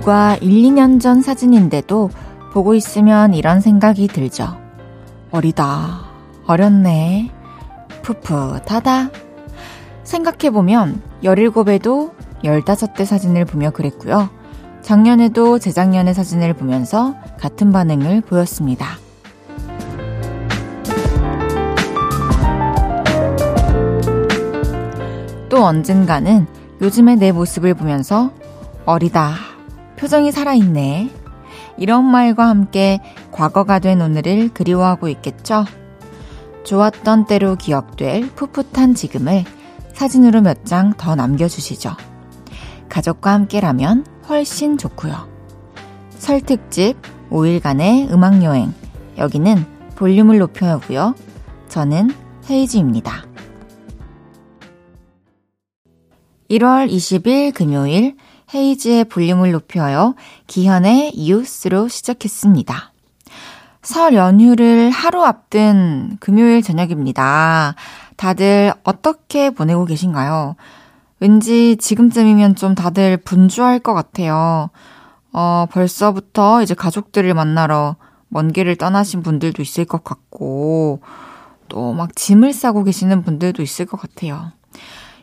불과 1, 2년 전 사진인데도 보고 있으면 이런 생각이 들죠. 어리다. 어렸네. 풋풋하다. 생각해보면 17에도 15대 사진을 보며 그랬고요. 작년에도 재작년의 사진을 보면서 같은 반응을 보였습니다. 또 언젠가는 요즘의 내 모습을 보면서 어리다. 표정이 살아있네. 이런 말과 함께 과거가 된 오늘을 그리워하고 있겠죠? 좋았던 때로 기억될 풋풋한 지금을 사진으로 몇 장 더 남겨주시죠. 가족과 함께라면 훨씬 좋고요. 설 특집 5일간의 음악 여행. 여기는 볼륨을 높여요고요. 저는 헤이즈입니다. 1월 20일 금요일 헤이즈의 볼륨을 높여요. 기현의 이웃으로 시작했습니다. 설 연휴를 하루 앞둔 금요일 저녁입니다. 다들 어떻게 보내고 계신가요? 왠지 지금쯤이면 좀 다들 분주할 것 같아요. 어, 벌써부터 이제 가족들을 만나러 먼 길을 떠나신 분들도 있을 것 같고, 또 막 짐을 싸고 계시는 분들도 있을 것 같아요.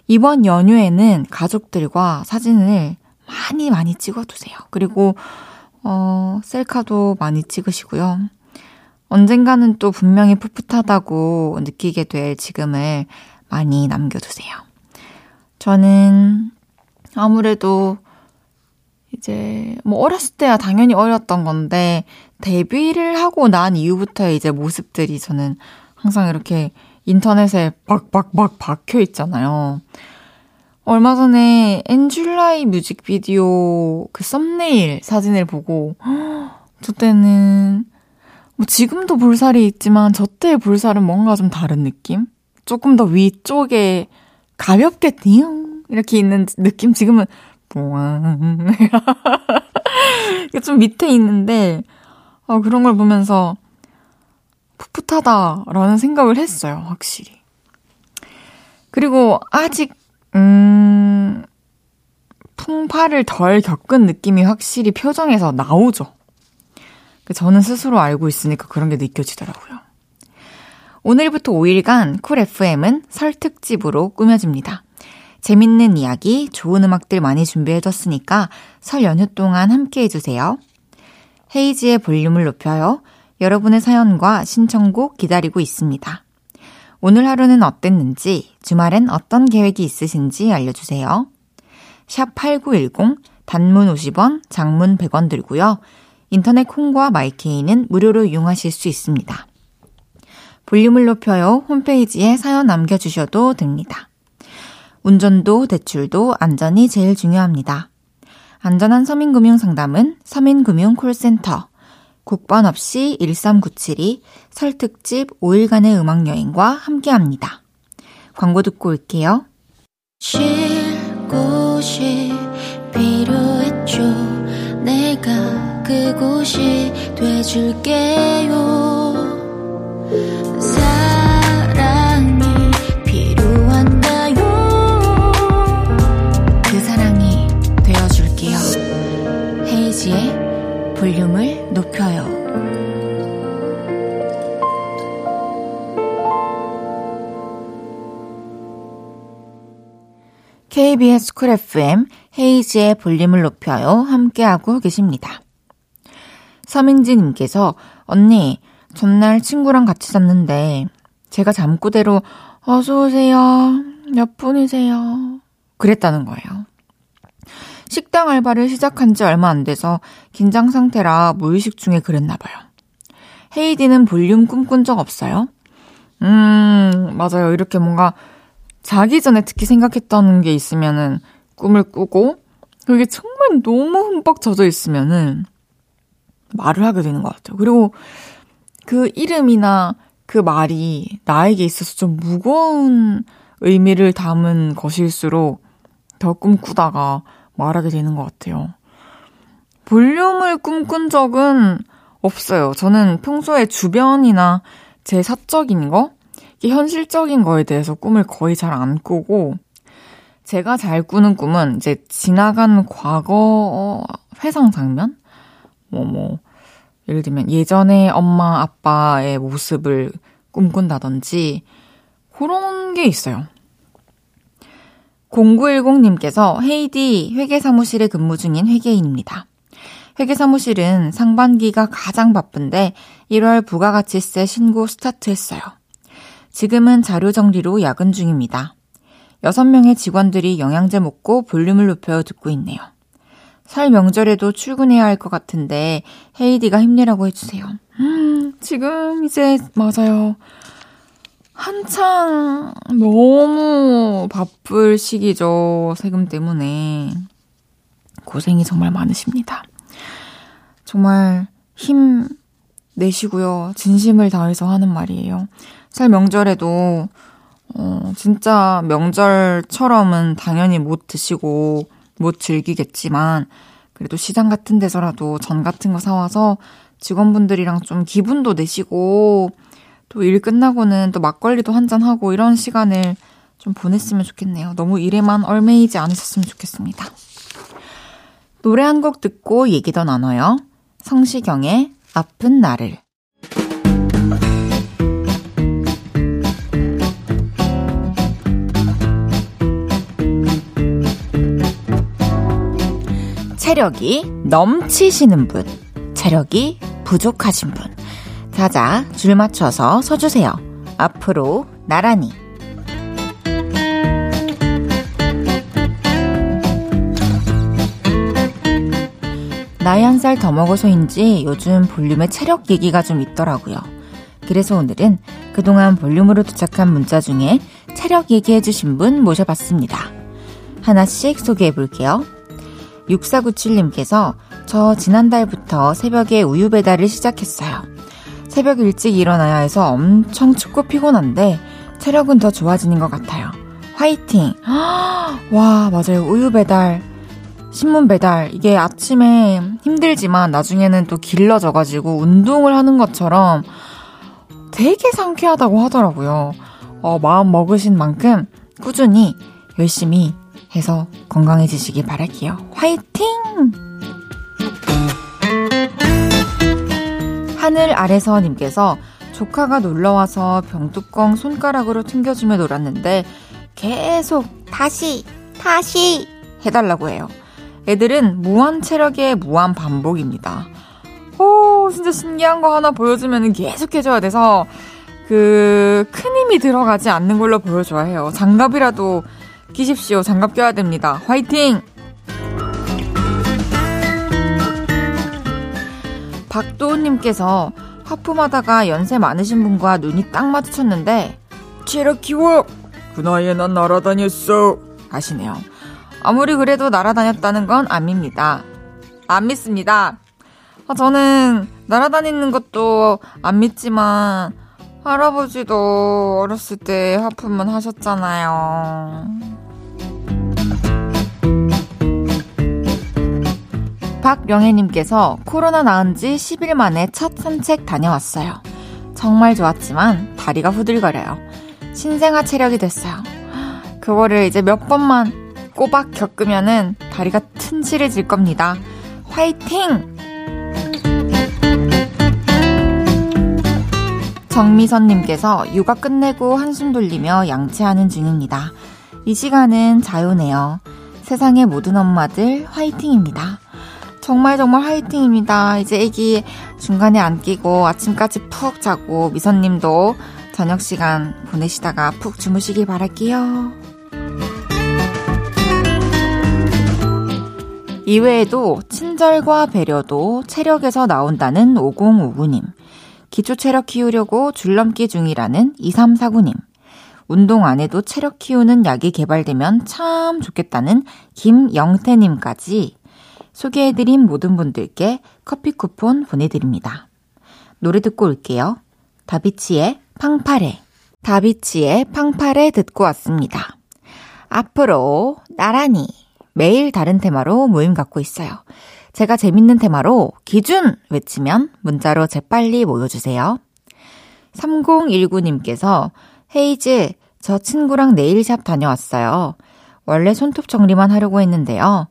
이번 연휴에는 가족들과 사진을 많이 많이 찍어두세요. 그리고, 어, 셀카도 많이 찍으시고요. 언젠가는 또 분명히 풋풋하다고 느끼게 될 지금을 많이 남겨두세요. 저는 아무래도 이제 뭐 어렸을 때야 당연히 어렸던 건데 데뷔를 하고 난 이후부터 이제 모습들이 저는 항상 이렇게 인터넷에 박박박 박혀 있잖아요. 얼마 전에 엔줄라이 뮤직비디오 그 썸네일 사진을 보고 저 때는 뭐 지금도 볼살이 있지만 저 때의 볼살은 뭔가 좀 다른 느낌? 조금 더 위쪽에 가볍게 띵 이렇게 있는 느낌 지금은 뽕 좀 밑에 있는데 어, 그런 걸 보면서 풋풋하다라는 생각을 했어요, 확실히. 그리고 아직 음 풍파를 덜 겪은 느낌이 확실히 표정에서 나오죠. 그 저는 스스로 알고 있으니까 그런 게 느껴지더라고요. 오늘부터 5일간 쿨 FM은 설 특집으로 꾸며집니다. 재밌는 이야기, 좋은 음악들 많이 준비해뒀으니까 설 연휴 동안 함께 해주세요. 헤이지의 볼륨을 높여요. 여러분의 사연과 신청곡 기다리고 있습니다. 오늘 하루는 어땠는지, 주말엔 어떤 계획이 있으신지 알려주세요. 샵 8910, 단문 50원, 장문 100원 들고요. 인터넷 콩과 마이케이는 무료로 이용하실 수 있습니다. 볼륨을 높여요 홈페이지에 사연 남겨주셔도 됩니다. 운전도 대출도 안전이 제일 중요합니다. 안전한 서민금융 상담은 서민금융콜센터 국번 없이 1397이 설특집 5일간의 음악여행과 함께합니다. 광고 듣고 올게요. 쉴 곳이 필요했죠. 내가 그곳이 돼줄게요. KBS Cool FM 헤이즈의 볼륨을 높여요. 함께하고 계십니다. 서민지님께서 언니 전날 친구랑 같이 잤는데 제가 잠꼬대로 어서 오세요. 몇 분이세요? 그랬다는 거예요. 식당 알바를 시작한 지 얼마 안 돼서 긴장 상태라 무의식 중에 그랬나 봐요. 헤이디는 볼륨 꿈꾼 적 없어요? 음, 맞아요. 이렇게 뭔가 자기 전에 특히 생각했던 게 있으면은 꿈을 꾸고 그게 정말 너무 흠뻑 젖어 있으면은 말을 하게 되는 것 같아요. 그리고 그 이름이나 그 말이 나에게 있어서 좀 무거운 의미를 담은 것일수록 더 꿈꾸다가 말하게 되는 것 같아요. 볼륨을 꿈꾼 적은 없어요. 저는 평소에 주변이나 제 사적인 거, 현실적인 거에 대해서 꿈을 거의 잘 안 꾸고, 제가 잘 꾸는 꿈은 이제 지나간 과거 회상 장면? 뭐, 뭐, 예를 들면 예전에 엄마, 아빠의 모습을 꿈꾼다든지, 그런 게 있어요. 0910님께서 헤이디 회계 사무실에 근무 중인 회계인입니다. 회계 사무실은 상반기가 가장 바쁜데 1월 부가가치세 신고 스타트했어요. 지금은 자료 정리로 야근 중입니다. 6명의 직원들이 영양제 먹고 볼륨을 높여 듣고 있네요. 설 명절에도 출근해야 할 것 같은데 헤이디가 힘내라고 해주세요. 음, 지금 이제 맞아요. 한창 너무 바쁠 시기죠. 세금 때문에. 고생이 정말 많으십니다. 정말 힘 내시고요. 진심을 다해서 하는 말이에요. 설 명절에도, 어, 진짜 명절처럼은 당연히 못 드시고 못 즐기겠지만, 그래도 시장 같은 데서라도 전 같은 거 사와서 직원분들이랑 좀 기분도 내시고, 또 일 끝나고는 또 막걸리도 한잔하고 이런 시간을 좀 보냈으면 좋겠네요. 너무 일에만 얼매이지 않으셨으면 좋겠습니다. 노래 한 곡 듣고 얘기 더 나눠요. 성시경의 아픈 나를. 체력이 넘치시는 분, 체력이 부족하신 분. 자자, 줄 맞춰서 서주세요. 앞으로 나란히. 나이 한 살 더 먹어서인지 요즘 볼륨의 체력 얘기가 좀 있더라고요. 그래서 오늘은 그동안 볼륨으로 도착한 문자 중에 체력 얘기해주신 분 모셔봤습니다. 하나씩 소개해 볼게요. 6497님께서 저 지난달부터 새벽에 우유 배달을 시작했어요. 새벽 일찍 일어나야 해서 엄청 춥고 피곤한데 체력은 더 좋아지는 것 같아요. 화이팅! 와, 맞아요. 우유 배달, 신문 배달. 이게 아침에 힘들지만 나중에는 또 길러져가지고 운동을 하는 것처럼 되게 상쾌하다고 하더라고요. 어, 마음 먹으신 만큼 꾸준히 열심히 해서 건강해지시길 바랄게요. 화이팅! 하늘 아래서 님께서 조카가 놀러와서 병뚜껑 손가락으로 튕겨주며 놀았는데 계속 다시, 다시 해달라고 해요. 애들은 무한 체력의 무한 반복입니다. 오, 진짜 신기한 거 하나 보여주면 계속 해줘야 돼서 그 큰 힘이 들어가지 않는 걸로 보여줘야 해요. 장갑이라도 끼십시오. 장갑 껴야 됩니다. 화이팅! 박도훈님께서 하품하다가 연세 많으신 분과 눈이 딱 마주쳤는데 체력 키워! 그 나이에 난 날아다녔어! 하시네요. 아무리 그래도 날아다녔다는 건 아닙니다. 안 믿습니다. 아, 저는 날아다니는 것도 안 믿지만 할아버지도 어렸을 때 하품은 하셨잖아요. 박명혜님께서 코로나 나은 지 10일 만에 첫 산책 다녀왔어요. 정말 좋았지만 다리가 후들거려요. 신생아 체력이 됐어요. 그거를 이제 몇 번만 꼬박 겪으면은 다리가 튼실해질 겁니다. 화이팅! 정미선님께서 육아 끝내고 한숨 돌리며 양치하는 중입니다. 이 시간은 자유네요. 세상의 모든 엄마들 화이팅입니다. 정말 정말 화이팅입니다. 이제 애기 중간에 안 끼고 아침까지 푹 자고 미선님도 저녁 시간 보내시다가 푹 주무시길 바랄게요. 이외에도 친절과 배려도 체력에서 나온다는 5059님, 기초 체력 키우려고 줄넘기 중이라는 2349님, 운동 안 해도 체력 키우는 약이 개발되면 참 좋겠다는 김영태님까지 소개해드린 모든 분들께 커피 쿠폰 보내드립니다. 노래 듣고 올게요. 다비치의 팡파레. 다비치의 팡파레 듣고 왔습니다. 앞으로 나란히 매일 다른 테마로 모임 갖고 있어요. 제가 재밌는 테마로 기준 외치면 문자로 재빨리 모여주세요. 3019님께서 헤이즈, 저 친구랑 네일샵 다녀왔어요. 원래 손톱 정리만 하려고 했는데요.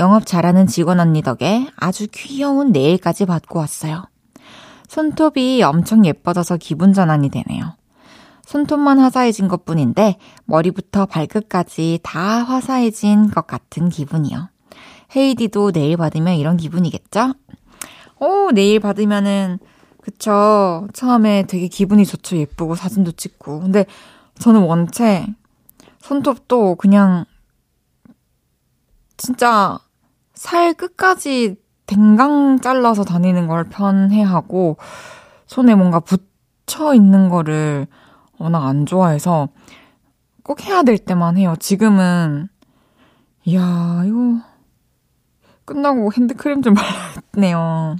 영업 잘하는 직원 언니 덕에 아주 귀여운 네일까지 받고 왔어요. 손톱이 엄청 예뻐져서 기분 전환이 되네요. 손톱만 화사해진 것 뿐인데 머리부터 발끝까지 다 화사해진 것 같은 기분이요. 헤이디도 네일 받으면 이런 기분이겠죠? 오, 네일 받으면은, 그쵸. 처음에 되게 기분이 좋죠. 예쁘고 사진도 찍고. 근데 저는 원체 손톱도 그냥 진짜 살 끝까지 댕강 잘라서 다니는 걸 편해하고 손에 뭔가 붙여 있는 거를 워낙 안 좋아해서 꼭 해야 될 때만 해요. 지금은 이야 이거 끝나고 핸드크림 좀 발랐네요.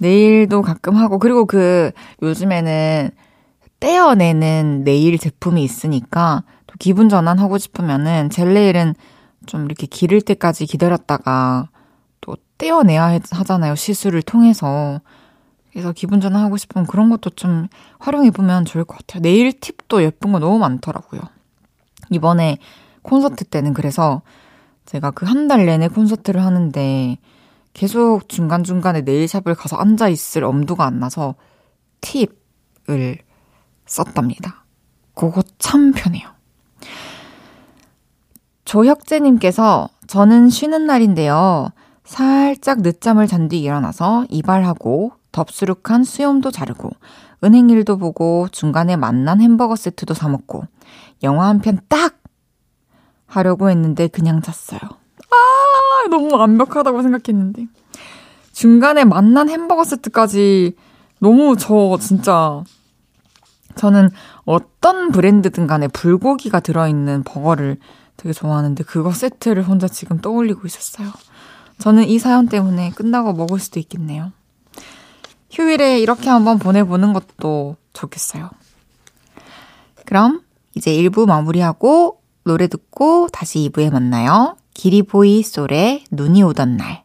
네일도 가끔 하고 그리고 그 요즘에는 떼어내는 네일 제품이 있으니까 또 기분 전환하고 싶으면은 젤 네일은 좀 이렇게 기를 때까지 기다렸다가 또 떼어내야 하잖아요. 시술을 통해서. 그래서 기분 전환하고 싶으면 그런 것도 좀 활용해보면 좋을 것 같아요. 네일 팁도 예쁜 거 너무 많더라고요. 이번에 콘서트 때는 그래서 제가 그 한 달 내내 콘서트를 하는데 계속 중간중간에 네일샵을 가서 앉아있을 엄두가 안 나서 팁을 썼답니다. 그거 참 편해요. 조혁재님께서 저는 쉬는 날인데요. 살짝 늦잠을 잔 뒤 일어나서 이발하고 덥수룩한 수염도 자르고 은행 일도 보고 중간에 만난 햄버거 세트도 사 먹고 영화 한 편 딱 하려고 했는데 그냥 잤어요. 아, 너무 완벽하다고 생각했는데. 중간에 만난 햄버거 세트까지 너무 저 진짜 저는 어떤 브랜드든 간에 불고기가 들어있는 버거를 되게 좋아하는데 그거 세트를 혼자 지금 떠올리고 있었어요. 저는 이 사연 때문에 끝나고 먹을 수도 있겠네요. 휴일에 이렇게 한번 보내보는 것도 좋겠어요. 그럼 이제 1부 마무리하고 노래 듣고 다시 2부에 만나요. 기리보이 솔의 눈이 오던 날.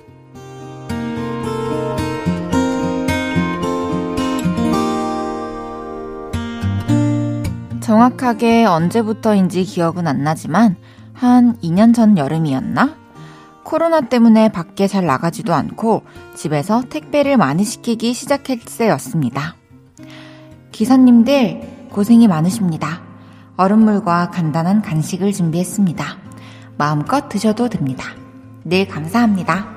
정확하게 언제부터인지 기억은 안 나지만 한 2년 전 여름이었나? 코로나 때문에 밖에 잘 나가지도 않고 집에서 택배를 많이 시키기 시작할 때였습니다. 기사님들 고생이 많으십니다. 얼음물과 간단한 간식을 준비했습니다. 마음껏 드셔도 됩니다. 늘 감사합니다.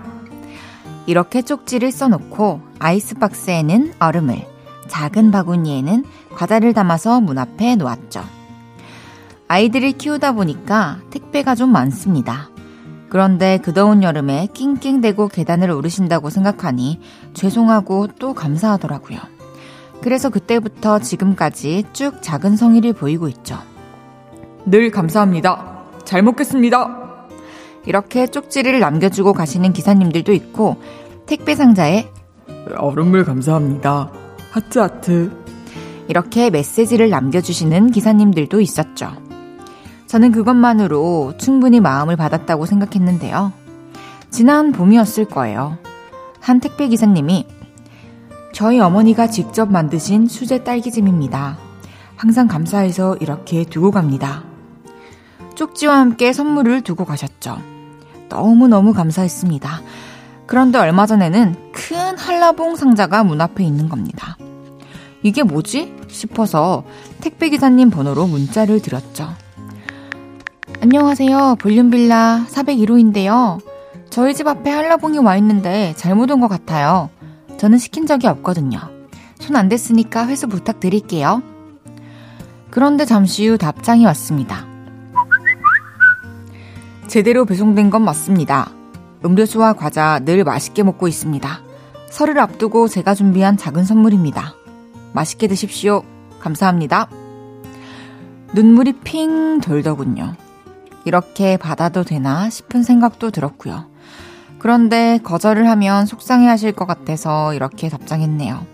이렇게 쪽지를 써놓고 아이스박스에는 얼음을, 작은 바구니에는 과자를 담아서 문 앞에 놓았죠. 아이들을 키우다 보니까 택배가 좀 많습니다. 그런데 그 더운 여름에 낑낑대고 계단을 오르신다고 생각하니 죄송하고 또 감사하더라고요. 그래서 그때부터 지금까지 쭉 작은 성의를 보이고 있죠. 늘 감사합니다. 잘 먹겠습니다. 이렇게 쪽지를 남겨주고 가시는 기사님들도 있고 택배 상자에 얼음물 감사합니다. 하트 하트. 이렇게 메시지를 남겨주시는 기사님들도 있었죠. 저는 그것만으로 충분히 마음을 받았다고 생각했는데요. 지난 봄이었을 거예요. 한 택배 기사님이 저희 어머니가 직접 만드신 수제 딸기잼입니다. 항상 감사해서 이렇게 두고 갑니다. 쪽지와 함께 선물을 두고 가셨죠. 너무너무 감사했습니다. 그런데 얼마 전에는 큰 한라봉 상자가 문 앞에 있는 겁니다. 이게 뭐지? 싶어서 택배기사님 번호로 문자를 드렸죠. 안녕하세요. 볼륨빌라 401호인데요. 저희 집 앞에 한라봉이 와 있는데 잘못 온 것 같아요. 저는 시킨 적이 없거든요. 손 안 댔으니까 회수 부탁드릴게요. 그런데 잠시 후 답장이 왔습니다. 제대로 배송된 건 맞습니다. 음료수와 과자 늘 맛있게 먹고 있습니다. 설을 앞두고 제가 준비한 작은 선물입니다. 맛있게 드십시오. 감사합니다. 눈물이 핑 돌더군요. 이렇게 받아도 되나 싶은 생각도 들었고요. 그런데 거절을 하면 속상해 하실 것 같아서 이렇게 답장했네요.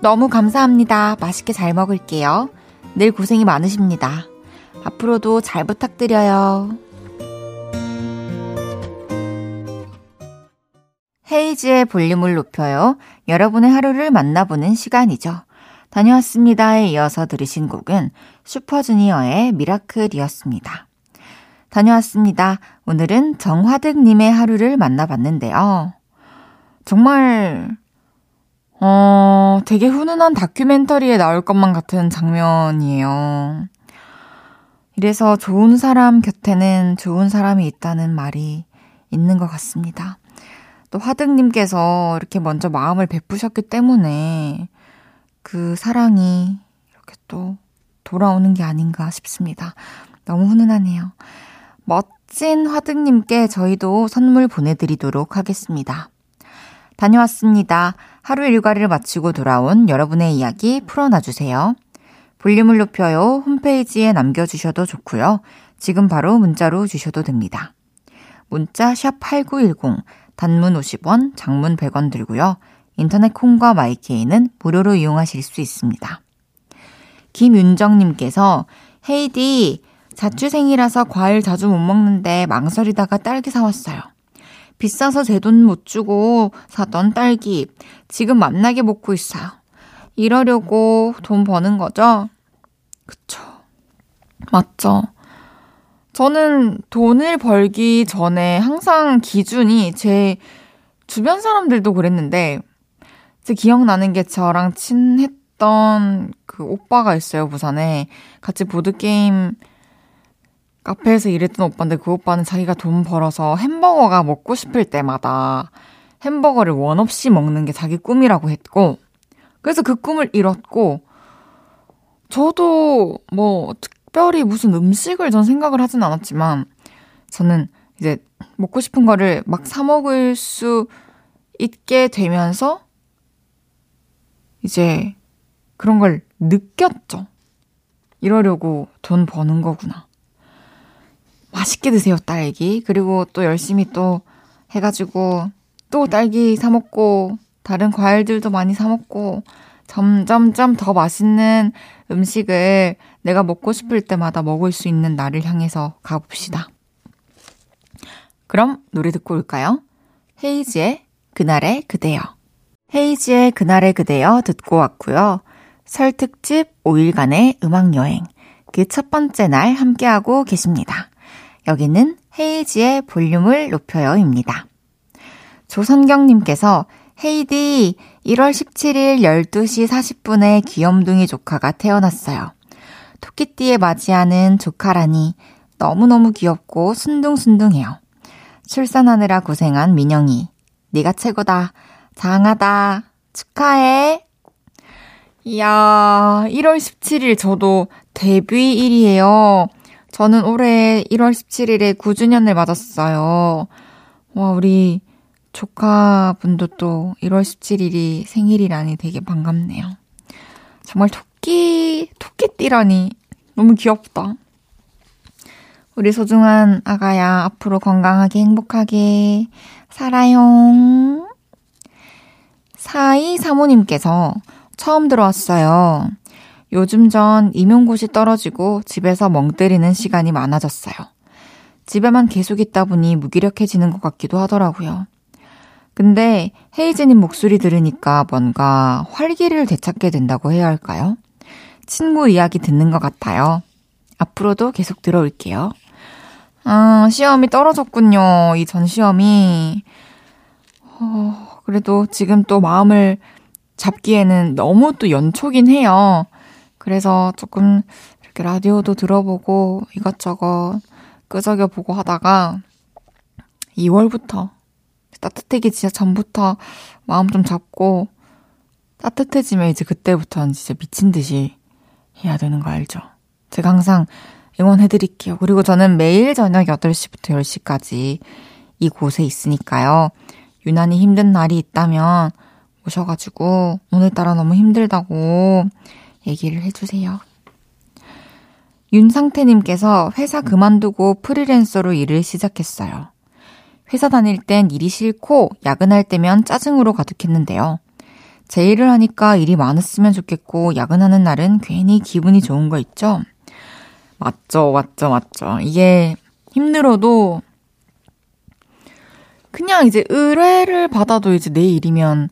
너무 감사합니다. 맛있게 잘 먹을게요. 늘 고생이 많으십니다. 앞으로도 잘 부탁드려요. 헤이즈의 볼륨을 높여요. 여러분의 하루를 만나보는 시간이죠. 다녀왔습니다에 이어서 들으신 곡은 슈퍼주니어의 미라클이었습니다. 다녀왔습니다. 오늘은 정화득님의 하루를 만나봤는데요. 정말 어, 되게 훈훈한 다큐멘터리에 나올 것만 같은 장면이에요. 이래서 좋은 사람 곁에는 좋은 사람이 있다는 말이 있는 것 같습니다. 또 화등님께서 이렇게 먼저 마음을 베푸셨기 때문에 그 사랑이 이렇게 또 돌아오는 게 아닌가 싶습니다. 너무 훈훈하네요. 멋진 화등님께 저희도 선물 보내드리도록 하겠습니다. 다녀왔습니다. 하루 일과를 마치고 돌아온 여러분의 이야기 풀어놔주세요. 볼륨을 높여요. 홈페이지에 남겨주셔도 좋고요. 지금 바로 문자로 주셔도 됩니다. 문자 샵 8910 단문 50원, 장문 100원 들고요. 인터넷 콩과 마이케이는 무료로 이용하실 수 있습니다. 김윤정님께서 헤이디 자취생이라서 과일 자주 못 먹는데 망설이다가 딸기 사왔어요. 비싸서 제 돈 못 주고 사던 딸기 지금 만나게 먹고 있어요. 이러려고 돈 버는 거죠? 그쵸. 맞죠. 저는 돈을 벌기 전에 항상 기준이 제 주변 사람들도 그랬는데, 제 기억나는 게 저랑 친했던 그 오빠가 있어요, 부산에. 같이 보드게임 카페에서 일했던 오빠인데 그 오빠는 자기가 돈 벌어서 햄버거가 먹고 싶을 때마다 햄버거를 원 없이 먹는 게 자기 꿈이라고 했고, 그래서 그 꿈을 이뤘고, 저도 뭐 특별히 무슨 음식을 전 생각을 하진 않았지만, 저는 이제 먹고 싶은 거를 막 사먹을 수 있게 되면서, 이제 그런 걸 느꼈죠. 이러려고 돈 버는 거구나. 맛있게 드세요, 딸기. 그리고 또 열심히 또 해가지고 또 딸기 사먹고 다른 과일들도 많이 사먹고 점점점 더 맛있는 음식을 내가 먹고 싶을 때마다 먹을 수 있는 날을 향해서 가봅시다. 그럼 노래 듣고 올까요? 헤이즈의 그날의 그대여. 헤이즈의 그날의 그대여 듣고 왔고요. 설 특집 5일간의 음악 여행. 그 첫 번째 날 함께하고 계십니다. 여기는 헤이지의 볼륨을 높여요입니다. 조선경님께서 헤이디 1월 17일 12시 40분에 귀염둥이 조카가 태어났어요. 토끼띠에 맞이하는 조카라니 너무너무 귀엽고 순둥순둥해요. 출산하느라 고생한 민영이 네가 최고다. 장하다. 축하해. 이야, 1월 17일 저도 데뷔일이에요. 저는 올해 1월 17일에 9주년을 맞았어요. 와, 우리 조카분도 또 1월 17일이 생일이라니 되게 반갑네요. 정말 토끼, 토끼띠라니 너무 귀엽다. 우리 소중한 아가야, 앞으로 건강하게 행복하게 살아요. 사이 사모님께서 처음 들어왔어요. 요즘 전 임용고시 떨어지고 집에서 멍 때리는 시간이 많아졌어요. 집에만 계속 있다 보니 무기력해지는 것 같기도 하더라고요. 근데 헤이즈님 목소리 들으니까 뭔가 활기를 되찾게 된다고 해야 할까요? 친구 이야기 듣는 것 같아요. 앞으로도 계속 들어올게요. 아, 시험이 떨어졌군요. 이 전 시험이. 어, 그래도 지금 또 마음을 잡기에는 너무 또 연초긴 해요. 그래서 조금 이렇게 라디오도 들어보고 이것저것 끄적여 보고 하다가 2월부터 따뜻하기 진짜 전부터 마음 좀 잡고 따뜻해지면 이제 그때부터는 진짜 미친 듯이 해야 되는 거 알죠? 제가 항상 응원해드릴게요. 그리고 저는 매일 저녁 8시부터 10시까지 이곳에 있으니까요. 유난히 힘든 날이 있다면 오셔가지고 오늘따라 너무 힘들다고 얘기를 해주세요. 윤상태님께서 회사 그만두고 프리랜서로 일을 시작했어요. 회사 다닐 땐 일이 싫고 야근할 때면 짜증으로 가득했는데요. 제 일을 하니까 일이 많았으면 좋겠고 야근하는 날은 괜히 기분이 좋은 거 있죠? 맞죠, 맞죠, 맞죠. 이게 힘들어도 그냥 이제 의뢰를 받아도 이제 내 일이면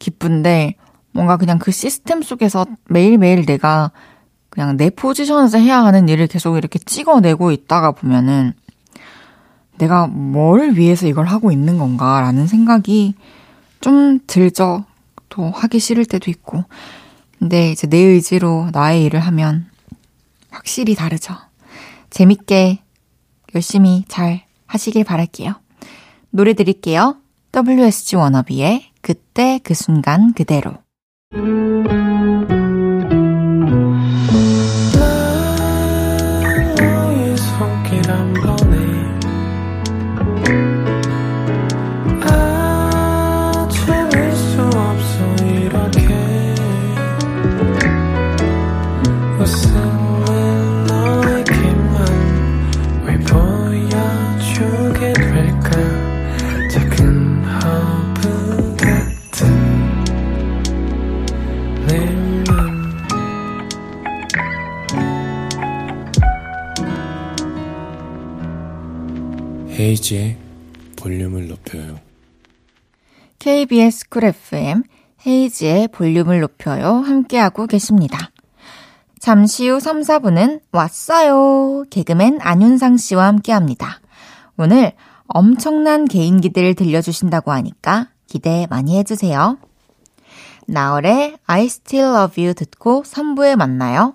기쁜데 뭔가 그냥 그 시스템 속에서 매일매일 내가 그냥 내 포지션에서 해야 하는 일을 계속 이렇게 찍어내고 있다가 보면은 내가 뭘 위해서 이걸 하고 있는 건가라는 생각이 좀 들죠. 또 하기 싫을 때도 있고. 근데 이제 내 의지로 나의 일을 하면 확실히 다르죠. 재밌게 열심히 잘 하시길 바랄게요. 노래 드릴게요. WSG 워너비의 그때 그 순간 그대로. 헤이지의 볼륨을 높여요. KBS 쿨 FM 헤이지의 볼륨을 높여요. 함께하고 계십니다. 잠시 후 3, 4분은 왔어요. 개그맨 안윤상 씨와 함께합니다. 오늘 엄청난 개인기들을 들려주신다고 하니까 기대 많이 해주세요. 나얼의 I Still Love You 듣고 3부에 만나요.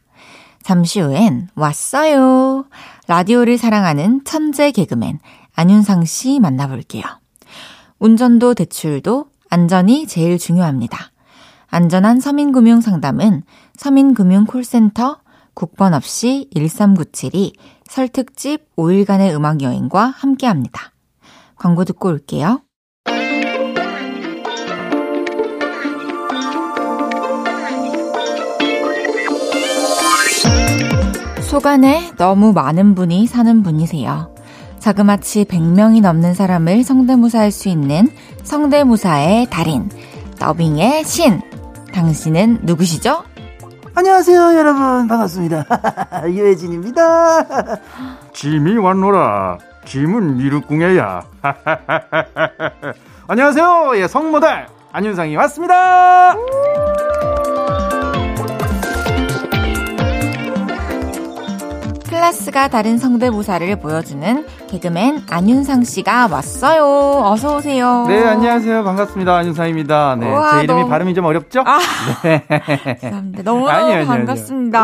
잠시 후엔 왔어요. 라디오를 사랑하는 천재 개그맨 안윤상 씨 만나볼게요. 운전도 대출도 안전이 제일 중요합니다. 안전한 서민금융 상담은 서민금융 콜센터 국번 없이 1397이 설특집 5일간의 음악여행과 함께합니다. 광고 듣고 올게요. 소간에 너무 많은 분이 사는 분이세요. 자그마치 100명이 넘는 사람을 성대모사할 수 있는 성대모사의 달인, 더빙의 신. 당신은 누구시죠? 안녕하세요, 여러분. 반갑습니다. 유혜진입니다. 짐이 왔노라. 짐은 미륵궁에야. 안녕하세요. 예, 성모달 안윤상이 왔습니다. 클래스가 다른 성대모사를 보여주는 개그맨 안윤상 씨가 왔어요. 어서 오세요. 네, 안녕하세요. 반갑습니다. 안윤상입니다. 네, 우와, 제 이름이 너무- 발음이 좀 어렵죠? 아, 네. 감사합니다. 아니에요. 반갑습니다.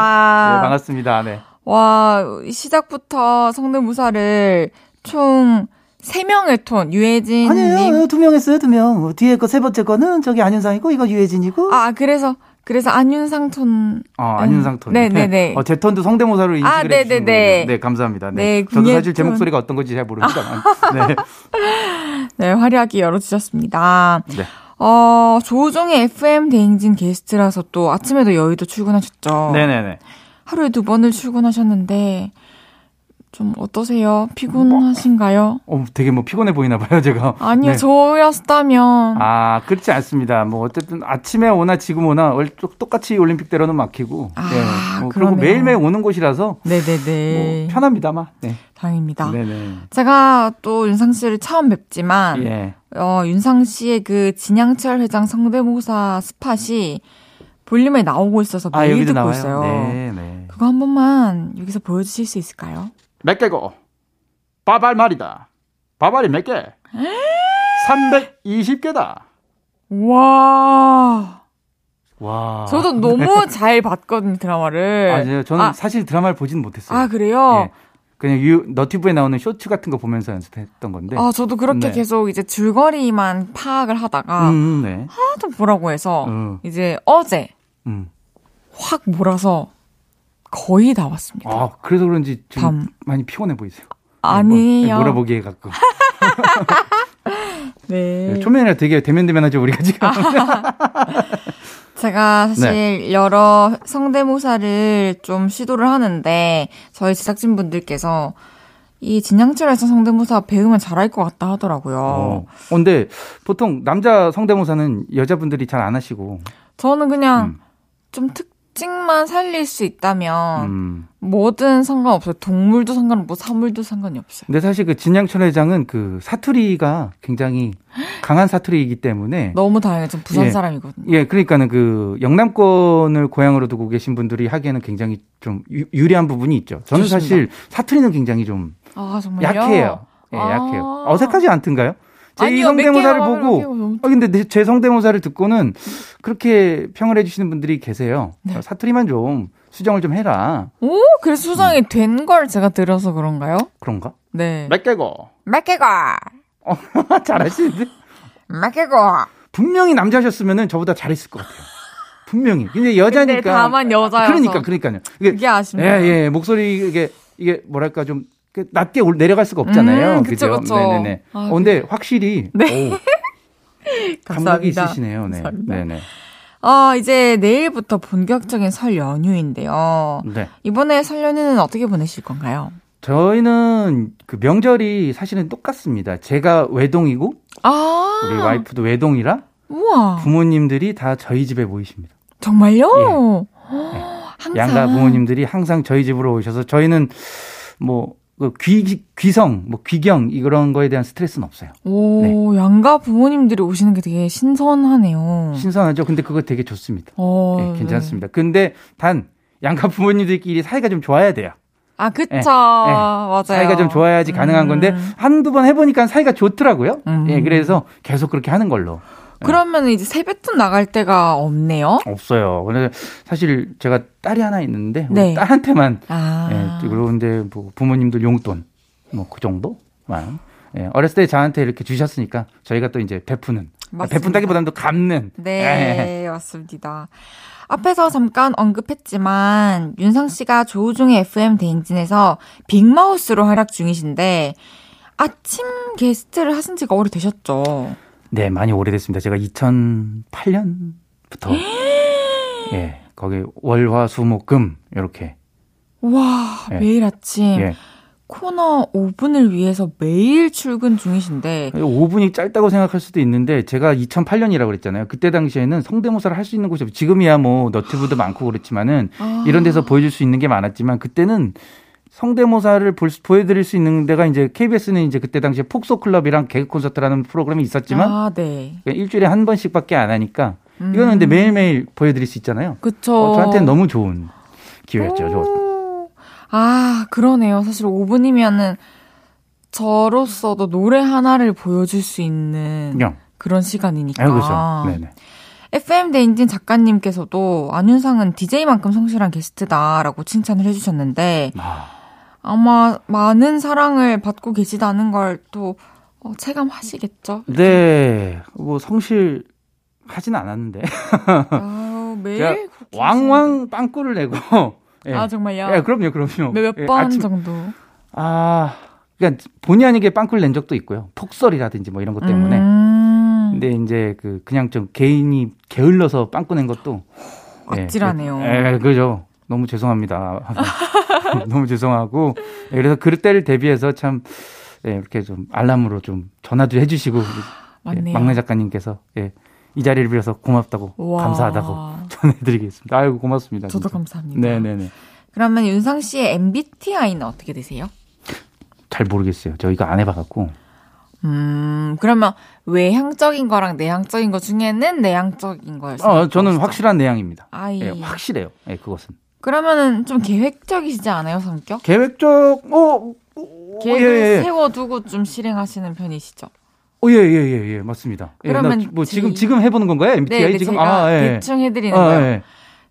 네, 반갑습니다. 네. 와, 시작부터 성대모사를 총 3명의 톤, 유혜진님. 아니에요. 두명 했어요, 두 명. 뒤에 거 세 번째 거는 저기 안현상이고, 이거 유혜진이고. 아, 그래서, 그래서 안윤상 톤. 어, 안윤상 톤. 네네네. 어, 제 톤도 성대모사로 인식을 아, 해주신 네네네. 거군요. 네, 감사합니다. 네. 네, 저도 사실 제 톤. 목소리가 어떤 건지 잘 모릅니다만. 네. 네, 화려하게 열어주셨습니다. 네. 어, 조종의 FM 대행진 게스트라서 또 아침에도 여의도 출근하셨죠. 네네네. 하루에 두 번을 출근하셨는데, 좀 어떠세요? 피곤하신가요? 어, 되게 뭐 피곤해 보이나 봐요, 제가. 아니요, 네. 저였다면. 아, 그렇지 않습니다. 뭐 어쨌든 아침에 오나 지금 오나 똑- 똑같이 올림픽대로는 막히고. 아, 네. 뭐 그리고. 매일매일 오는 곳이라서 네네네. 뭐 편합니다만. 네. 다행입니다. 네네. 제가 또 윤상 씨를 처음 뵙지만, 예. 어, 윤상 씨의 그 진양철 회장 성대모사 스팟이 볼륨에 나오고 있어서 아, 매일 여기도 듣고 나와요. 있어요. 네, 네. 그거 한 번만 여기서 보여주실 수 있을까요? 몇 개고? 바발 말이다. 바발이 몇 개? 320개다. 와. 와. 저도 너무 잘 봤거든요, 드라마를. 아, 네, 저는 아, 사실 드라마를 보진 못했어요. 아, 그래요? 예. 그냥 유, 너튜브에 나오는 쇼츠 같은 거 보면서 연습했던 건데. 아, 저도 그렇게 네. 계속 이제 줄거리만 파악을 하다가 음, 네. 하도 보라고 해서 음. 이제 어제 음. 확 몰아서 거의 다 왔습니다. 아, 그래서 그런지 좀 밤. 많이 피곤해 보이세요. 아니에요. 뭐, 몰아보기에 갖고. 네. 네, 초면이라 되게 대면대면 하죠, 우리가 지금. 제가 사실 네. 여러 성대모사를 좀 시도를 하는데 저희 제작진분들께서 이 진양철에서 성대모사 배우면 잘할 것 같다 하더라고요. 어. 근데 보통 남자 성대모사는 여자분들이 잘 안 하시고. 저는 그냥 음. 좀 특 징만 살릴 수 있다면 음. 뭐든 상관없어요. 동물도 상관없고 사물도 상관이 없어요. 근데 사실 그 진양철 회장은 그 사투리가 굉장히 강한 사투리이기 때문에 너무 다행해요. 전 부산 예. 사람이거든요. 예, 그러니까는 그 영남권을 고향으로 두고 계신 분들이 하기에는 굉장히 좀 유, 유리한 부분이 있죠. 저는 좋습니다. 사실 사투리는 굉장히 좀아 정말요? 약해요. 예, 아. 약해요. 어색하지 않던가요? 제 성대모사를 보고 아 근데 내- 제 성대모사를 듣고는 그렇게 평을 해주시는 분들이 계세요. 네. 어, 사투리만 좀 수정을 좀 해라. 오, 그래서 수정이 된걸 제가 들어서 그런가요? 그런가? 네. 몇 개고? 몇 개가, 잘하시는데? 몇 개가. 분명히 남자셨으면은 저보다 잘했을 것 같아요. 분명히. 근데 여자니까. 근데 다만 여자여서. 그러니까, 그러니까요. 이게 그게 아쉽네요. 예, 예. 목소리 이게 이게 뭐랄까 좀그 낮게 올- 내려갈 수가 없잖아요. 음, 그쵸, 그죠? 그쵸. 네네네. 아, 어, 근데 확실히 오, 감각이. 있으시네요. 네. 감사합니다. 네네. 어, 이제 내일부터 본격적인 설 연휴인데요. 네. 이번에 설 연휴는 어떻게 보내실 건가요? 저희는 그 명절이 사실은 똑같습니다. 제가 외동이고 아, 우리 와이프도 외동이라 우와. 부모님들이 다 저희 집에 모이십니다. 정말요? 항상. 양가 부모님들이 항상 저희 집으로 오셔서 저희는 뭐 그 귀, 귀성, 뭐 귀경 이런 거에 대한 스트레스는 없어요. 오, 양가 부모님들이 오시는 게 되게 신선하네요. 신선하죠. 근데 그거 되게 좋습니다. 어, 예, 네. 괜찮습니다. 근데 단 양가 부모님들끼리 사이가 좀 좋아야 돼요. 아, 그쵸. 예, 예. 맞아요. 사이가 좀 좋아야지 가능한 음. 건데 한두 번 해보니까 사이가 좋더라고요. 음. 예, 그래서 계속 그렇게 하는 걸로. 그러면 이제 세뱃돈 나갈 데가 없네요? 없어요. 근데 사실 제가 딸이 하나 있는데 네. 딸한테만 아. 예, 그런데 뭐 부모님들 용돈 뭐 그 정도만. 예, 어렸을 때 저한테 이렇게 주셨으니까 저희가 또 이제 베푸는 맞습니다. 베푼다기보다는 또 갚는. 예. 네, 맞습니다. 앞에서 잠깐 언급했지만 윤상 씨가 조우종의 FM 대행진에서 빅마우스로 활약 중이신데 아침 게스트를 하신 지가 오래되셨죠? 네, 많이 오래됐습니다. 제가 2008년부터 예, 거기 월화수목금 이렇게 와, 예. 매일 아침 예. 코너 5분을 위해서 매일 출근 중이신데 5분이 짧다고 생각할 수도 있는데 제가 2008년이라고 그랬잖아요. 그때 당시에는 성대모사를 할 수 있는 곳이 없- 지금이야 뭐 너튜브도 많고 그렇지만은 아. 이런 데서 보여줄 수 있는 게 많았지만 그때는 성대모사를 볼 수- 보여드릴 수 있는 데가 이제 KBS는 이제 그때 당시에 폭소 클럽이랑 개그 콘서트라는 프로그램이 있었지만 아, 네. 일주일에 한 번씩밖에 안 하니까 이거는 근데 매일매일 보여드릴 수 있잖아요. 그쵸. 어, 저한테는 너무 좋은 기회였죠. 저. 오. 아, 그러네요. 사실 5분이면은 저로서도 노래 하나를 보여줄 수 있는 그냥. 그런 시간이니까. 아, 그렇죠. 네네. FM 대인진 작가님께서도 안윤상은 DJ만큼 성실한 게스트다라고 칭찬을 해주셨는데 아, 아마 많은 사랑을 받고 계시다는 걸또 어, 체감하시겠죠? 네, 뭐 성실 하진 않았는데 아유, 매일 왕왕 빵꾸를 내고. 예. 아 정말요? 예, 그럼요, 그럼요. 몇 예, 번 아침- 정도? 아, 그러니까 본의 아니게 빵꾸를 낸 적도 있고요. 폭설이라든지 뭐 이런 것 때문에. 음, 근데 이제 그 그냥 좀 개인이 게을러서 빵꾸 낸 것도 예, 아찔하네요. 예, 그죠. 너무 죄송합니다. 너무 죄송하고 예, 그래서 그때를 대비해서 참 예, 이렇게 좀 알람으로 좀 전화도 해주시고 예, 맞네요. 막내 작가님께서 예, 이 자리를 빌어서 고맙다고 와. 감사하다고 전해드리겠습니다. 아이고 고맙습니다. 저도 진짜. 감사합니다. 네네네. 그러면 윤상 씨의 MBTI는 어떻게 되세요? 잘 모르겠어요. 저희가 안 해봐갖고 음, 그러면 외향적인 거랑 내향적인 거 중에는 내향적인 거였어요. 어, 저는 확실한 내향입니다. 아이. 예, 확실해요. 예, 그것은 그러면은 좀 계획적이시지 않아요, 성격? 계획적 어, 어, 계획을 예, 예. 세워두고 좀 실행하시는 편이시죠? 어, 예, 예, 예, 예, 맞습니다. 예, 그러면 나 뭐 제- 지금 지금 해보는 건가요? MBTI 네, 네 지금 아, 예. 대충 해드리는 아, 거예요. 예.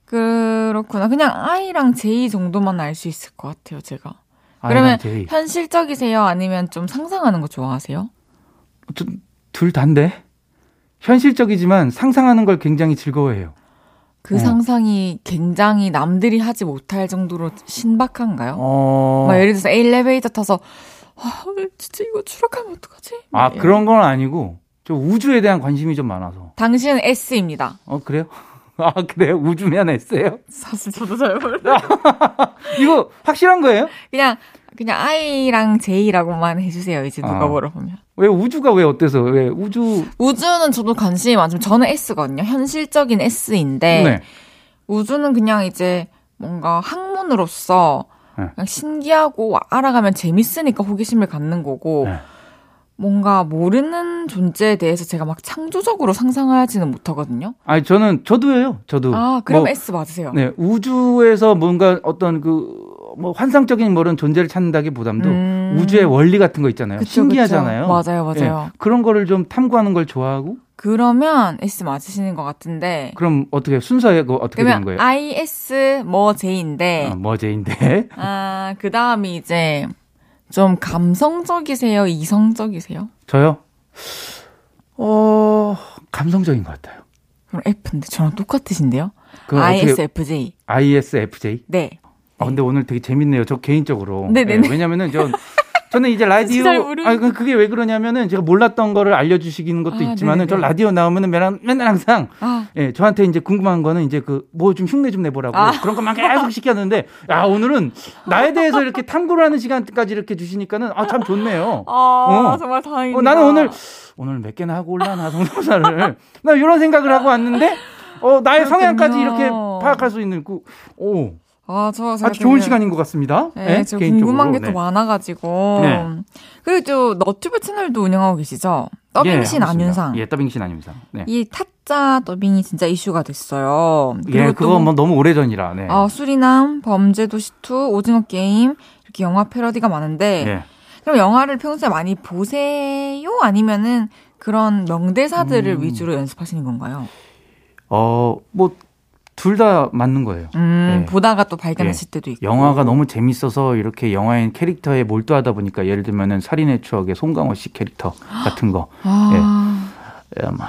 그렇구나. 그냥 I랑 J 정도만 알 수 있을 것 같아요, 제가. 아, 그러면 난 제이. 현실적이세요? 아니면 좀 상상하는 거 좋아하세요? 좀, 둘 다인데 현실적이지만 상상하는 걸 굉장히 즐거워해요. 그 어. 상상이 굉장히 남들이 하지 못할 정도로 신박한가요? 어, 막 예를 들어서 엘리베이터 타서 아, 진짜 이거 추락하면 어떡하지? 아막 이런. 그런 건 아니고 저 우주에 대한 관심이 좀 많아서. 당신은 S입니다. 어 그래요? 아 그래요? 우주면 S예요? 사실 저도 잘 몰라요. 이거 확실한 거예요? 그냥 그냥 I랑 J라고만 해 주세요. 이제 누가 아. 물어보면. 왜 우주가 왜 어때서 왜 우주? 우주는 저도 관심이 많지만 저는 S거든요. 현실적인 S인데 네. 우주는 그냥 이제 뭔가 학문으로서 네. 그냥 신기하고 알아가면 재밌으니까 호기심을 갖는 거고 네. 뭔가 모르는 존재에 대해서 제가 막 창조적으로 상상하지는 못하거든요. 아니 저는 저도예요. 저도. 아, 그럼 뭐, S 맞으세요. 네 우주에서 뭔가 어떤 그 뭐 환상적인 뭐런 존재를 찾는다기보담도 음. 우주의 원리 같은 거 있잖아요. 그쵸, 신기하잖아요. 그쵸. 맞아요, 맞아요. 예, 그런 거를 좀 탐구하는 걸 좋아하고 그러면 S 맞으시는 것 같은데. 그럼 어떻게 순서에 그 어떻게 되는 거예요? IS 뭐 J인데, 어, 뭐제인데 아, 그 다음이 이제 좀 감성적이세요? 이성적이세요? 저요? 어 감성적인 것 같아요. 그럼 F인데 저랑 똑같으신데요? ISFJ. ISFJ? 네. 아 근데 오늘 되게 재밌네요. 저 개인적으로. 네네네. 예, 왜냐면은 전 저는 이제 라디오 아 그게 왜 그러냐면은 제가 몰랐던 거를 알려주시는 것도 아, 있지만은 저. 라디오 나오면은 맨날, 맨날 항상 아, 예 저한테 이제 궁금한 거는 이제 그 뭐 좀 흉내 좀 내보라고 아. 그런 것만 계속 시켰는데 야 오늘은 나에 대해서 이렇게 탐구를 하는 시간까지 이렇게 주시니까는 아 참 좋네요. 아 어. 정말 다행이다. 어, 나는 오늘 오늘 몇 개나 하고 올라나 성대모사를 나 이런 생각을 하고 왔는데 어 나의 그렇군요. 성향까지 이렇게 파악할 수 있는 그 오. 아, 저 아주 좋은 시간인 것 같습니다. 네, 예, 저 개인적으로. 궁금한 게 네. 또 많아가지고. 네. 그리고 또 너튜브 채널도 운영하고 계시죠? 더빙신 예. 안윤상. 예, 더빙신 안윤상. 네. 이 타짜 더빙이 진짜 이슈가 됐어요. 예, 그거 또뭐 너무 오래전이라. 네. 아, 수리남, 범죄도시 2, 오징어 게임 이렇게 영화 패러디가 많은데 예. 그럼 영화를 평소에 많이 보세요? 아니면은 그런 명대사들을 음. 위주로 연습하시는 건가요? 어, 뭐 둘 다 맞는 거예요. 음, 네. 보다가 또 발견하실 때도 있고. 영화가 너무 재밌어서 이렇게 영화인 캐릭터에 몰두하다 보니까 예를 들면은 살인의 추억의 송강호 씨 캐릭터 같은 거. 아, 예, 뭐,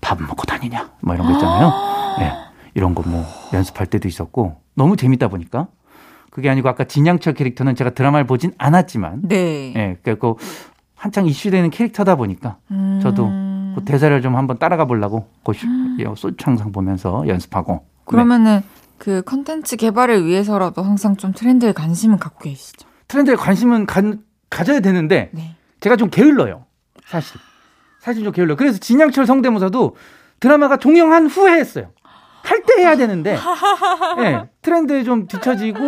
밥 먹고 다니냐? 뭐 이런 거 있잖아요. 예. 이런 거 뭐 연습할 때도 있었고 너무 재밌다 보니까 그게 아니고 아까 진양철 캐릭터는 제가 드라마를 보진 않았지만 네. 예, 그그 한창 이슈되는 캐릭터다 보니까 음. 저도 그 대사를 좀 한번 따라가 보려고 그 쇼- 예, 소주 항상 보면서 연습하고. 그러면은 그 컨텐츠 개발을 위해서라도 항상 좀 트렌드에 관심은 갖고 계시죠? 네. 트렌드에 관심은 가, 가져야 되는데 네. 제가 좀 게을러요. 사실. 사실 좀 게을러. 그래서 진양철 성대모사도 드라마가 종영한 후에 했어요. 할 때 해야 되는데 예, 트렌드에 좀 뒤처지고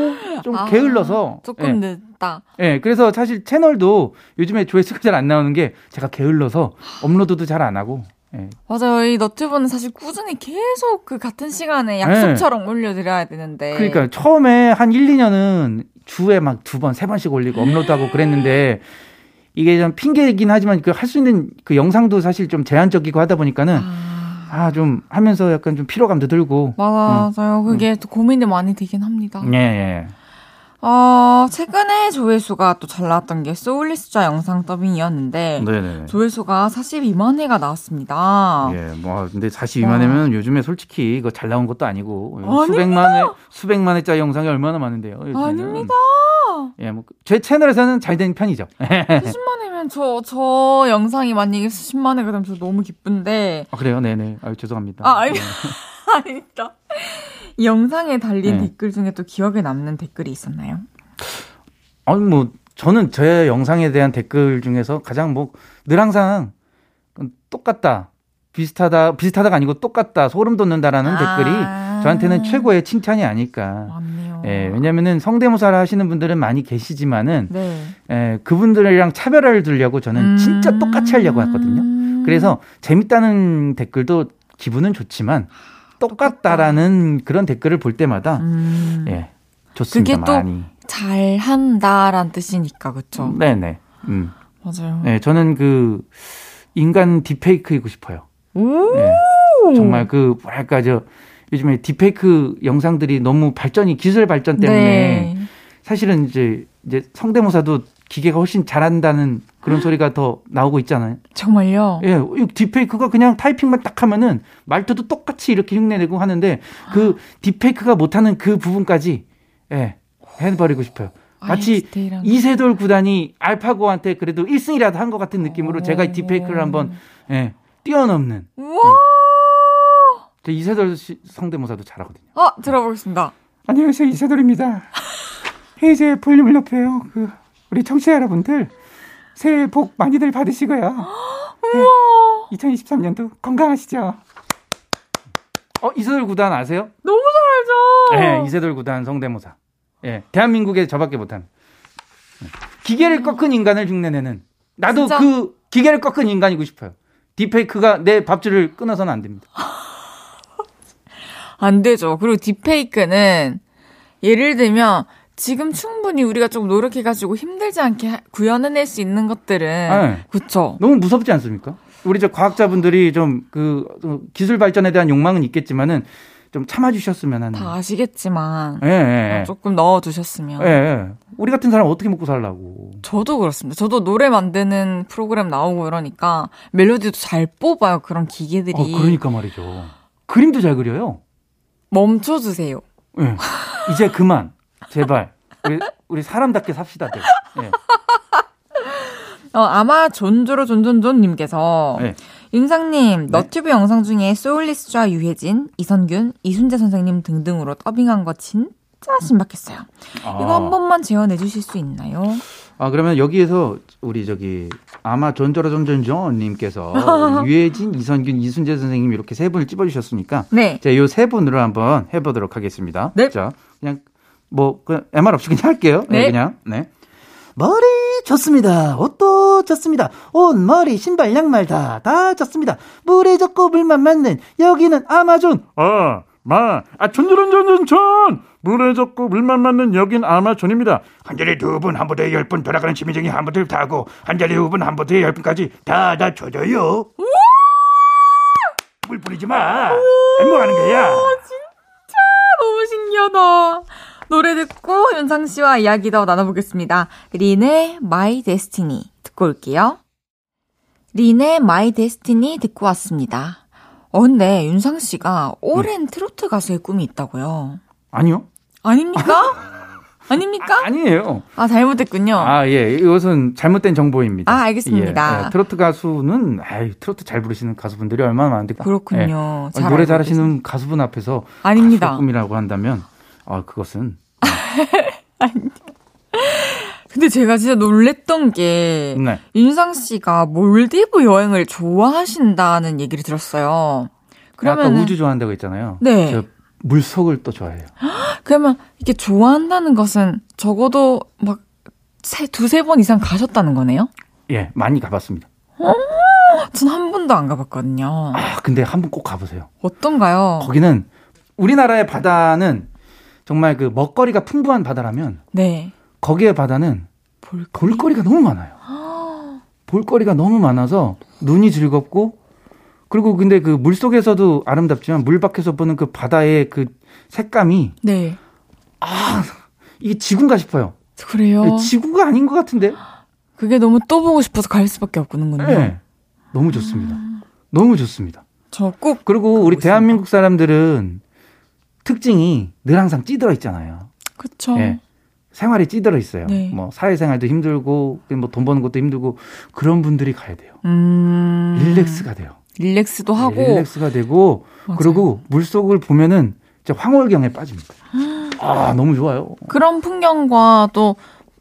좀 아, 게을러서 조금 예, 늦다. 예, 그래서 사실 채널도 요즘에 조회수가 잘 안 나오는 게 제가 게을러서 업로드도 잘 안 하고 예, 맞아요. 이 너튜브는 사실 꾸준히 계속 그 같은 시간에 약속처럼 올려드려야 되는데. 네. 그러니까 처음에 한 1, 2년은 주에 막 두 번, 세 번씩 올리고 업로드하고 그랬는데 이게 좀 핑계이긴 하지만 그 할 수 있는 그 영상도 사실 좀 제한적이고 하다 보니까는 아, 아, 좀 하면서 약간 좀 피로감도 들고. 맞아요. 그게 또 고민이 많이 되긴 합니다. 예, 예. 어, 최근에 조회수가 또 잘 나왔던 게 소울리스자 영상 더빙이었는데 네네. 조회수가 42만 회가 나왔습니다. 예, 뭐, 근데 42만 회면 요즘에 솔직히 이거 잘 나온 것도 아니고. 아닙니다. 수백만 회, 수백만 회짜리 영상이 얼마나 많은데요. 요즘에는. 아닙니다. 예, 뭐, 제 채널에서는 잘 된 편이죠. 수십만 회면 저, 저 영상이 만약에 수십만 회가 되면 저 너무 기쁜데. 아, 그래요? 네네. 아유, 죄송합니다. 아, 아니, 예. 아닙니다. 이 영상에 달린 네. 댓글 중에 또 기억에 남는 댓글이 있었나요? 아니 뭐 저는 제 영상에 대한 댓글 중에서 가장 뭐 늘 항상 똑같다 비슷하다 비슷하다가 아니고 똑같다 소름 돋는다라는 아. 댓글이 저한테는 최고의 칭찬이 아닐까. 맞네요. 예, 왜냐면은 성대모사를 하시는 분들은 많이 계시지만은 네. 예, 그분들이랑 차별화를 두려고 저는 진짜 음. 똑같이 하려고 했거든요. 그래서 재밌다는 댓글도 기분은 좋지만 똑같다라는 그런 댓글을 볼 때마다 음. 예 좋습니다 그게 또 많이. 잘한다란 뜻이니까 그쵸? 네네. 음. 맞아요. 네, 저는 그 인간 딥페이크이고 싶어요. 오! 네, 정말 그 뭐랄까 저 요즘에 딥페이크 영상들이 너무 발전이 기술 발전 때문에 네. 사실은 이제 이제 성대모사도 기계가 훨씬 잘한다는 그런 소리가 더 나오고 있잖아요. 정말요? 예, 이 딥페이크가 그냥 타이핑만 딱 하면은 말투도 똑같이 이렇게 흉내내고 하는데 그 딥페이크가 못하는 그 부분까지 예, 해버리고 싶어요. 마치 아인슈테인이랑- 이세돌 구단이 알파고한테 그래도 1승이라도 한 것 같은 느낌으로 제가 이 딥페이크를 한번 예, 뛰어넘는 우와! 저 이세돌 씨 성대모사도 잘하거든요. 어, 들어보겠습니다. 안녕하세요 이세돌입니다. 헤이즈의 볼륨을 높여요. 그 우리 청취자 여러분들 새해 복 많이들 받으시고요. 네, 2023년도 건강하시죠. 어 이세돌 구단 아세요? 너무 잘하죠? 네, 이세돌 구단 성대모사. 예, 대한민국에 저밖에 못한. 네. 기계를 꺾은 인간을 흉내내는. 나도 진짜? 그 기계를 꺾은 인간이고 싶어요. 딥페이크가 내 밥줄을 끊어서는 안 됩니다. 안 되죠. 그리고 딥페이크는 예를 들면 지금 충분히 우리가 좀 노력해가지고 힘들지 않게 하- 구현해낼 수 있는 것들은 네. 그쵸. 너무 무섭지 않습니까? 우리 저 과학자분들이 좀 그 기술 발전에 대한 욕망은 있겠지만은 좀 참아주셨으면 하는. 다 아시겠지만 예, 예, 예. 조금 넣어두셨으면 예, 예. 우리 같은 사람 어떻게 먹고 살라고. 저도 그렇습니다. 저도 노래 만드는 프로그램 나오고 이러니까 멜로디도 잘 뽑아요. 그런 기계들이 어, 그러니까 말이죠. 그림도 잘 그려요. 멈춰주세요. 예. 이제 그만. 제발. 우리, 우리 사람답게 삽시다. 들. 예. 어, 아마 존조로 존존존님께서 네. 윤상님 너튜브 영상 중에 소울리스트와 유혜진, 이선균, 이순재 선생님 등등으로 더빙한 거 진짜 신박했어요. 이거 한 번만 재현해 주실 수 있나요? 아, 그러면 여기에서 우리 저기 아마 존저라 존존존님께서 유해진, 이선균, 이순재 선생님 이렇게 세 분을 찝어주셨으니까 네. 제가 요세 분으로 한번 해보도록 하겠습니다. 네. 자, 그냥 뭐그 MR 없이 그냥 할게요. 네, 네. 그냥 네. 머리 좋습니다. 옷도 좋습니다. 옷, 머리, 신발, 양말 다, 다 좋습니다. 물에 젖고 물만 맞는 여기는 아마존. 아, 마, 아, 전전전전전! 물에 젖고 물만 맞는 여긴 아마존입니다. 한 자리 두 분, 한 부대에 열 분, 돌아가는 치매쟁이 한 부대를 타고, 한 자리 두 분, 한 부대에 열 분까지 다, 다 줘줘요. 물 뿌리지 마. 뭐 하는 거야? 너무 신기하다. 노래 듣고 윤상 씨와 이야기 더 나눠보겠습니다. 린의 My Destiny 듣고 올게요. 린의 My Destiny 듣고 왔습니다. 어, 근데 윤상 씨가 오랜 트로트 가수의 꿈이 있다고요. 아니요. 아닙니까? 아닙니까? 아 니에요. 아, 잘못했군요. 아, 예. 이것은 잘못된 정보입니다. 아, 알겠습니다. 예, 예. 트로트 가수는, 아이, 트로트 잘 부르시는 가수분들이 얼마나 많은데. 그렇군요. 예. 잘 노래 잘하시는 가수분 앞에서. 아닙니다. 가수의 꿈이라고 한다면, 아, 그것은. 근데 제가 진짜 놀랬던 게 네. 윤상 씨가 몰디브 여행을 좋아하신다는 얘기를 들었어요. 그러면 아까 우주 좋아한다고 했잖아요. 네. 저 물속을 또 좋아해요. 그러면 이게 좋아한다는 것은 적어도 막 세, 두세 번 이상 가셨다는 거네요? 예, 많이 가봤습니다. 전한 번도 안 가봤거든요. 아, 근데 한 번 꼭 가보세요. 어떤가요? 거기는 우리나라의 바다는 정말 그 먹거리가 풍부한 바다라면 네. 거기의 바다는 볼거리? 볼거리가 너무 많아요. 볼거리가 너무 많아서 눈이 즐겁고 그리고 근데 그 물 속에서도 아름답지만 물 밖에서 보는 그 바다의 그 색감이 네. 이게 지구인가 싶어요. 그래요? 지구가 아닌 것 같은데. 그게 너무 또 보고 싶어서 갈 수밖에 없군요. 네. 너무 좋습니다. 너무 좋습니다. 저 꼭, 그리고 우리 있습니다. 대한민국 사람들은 특징이 늘 항상 찌들어 있잖아요. 그쵸. 예. 생활이 찌들어 있어요. 네. 뭐 사회생활도 힘들고 뭐 돈 버는 것도 힘들고 그런 분들이 가야 돼요. 음. 릴렉스가 돼요. 릴렉스도 하고. 릴렉스가 되고 맞아요. 그리고 물속을 보면은 진짜 황홀경에 빠집니다. 아, 너무 좋아요. 그런 풍경과 또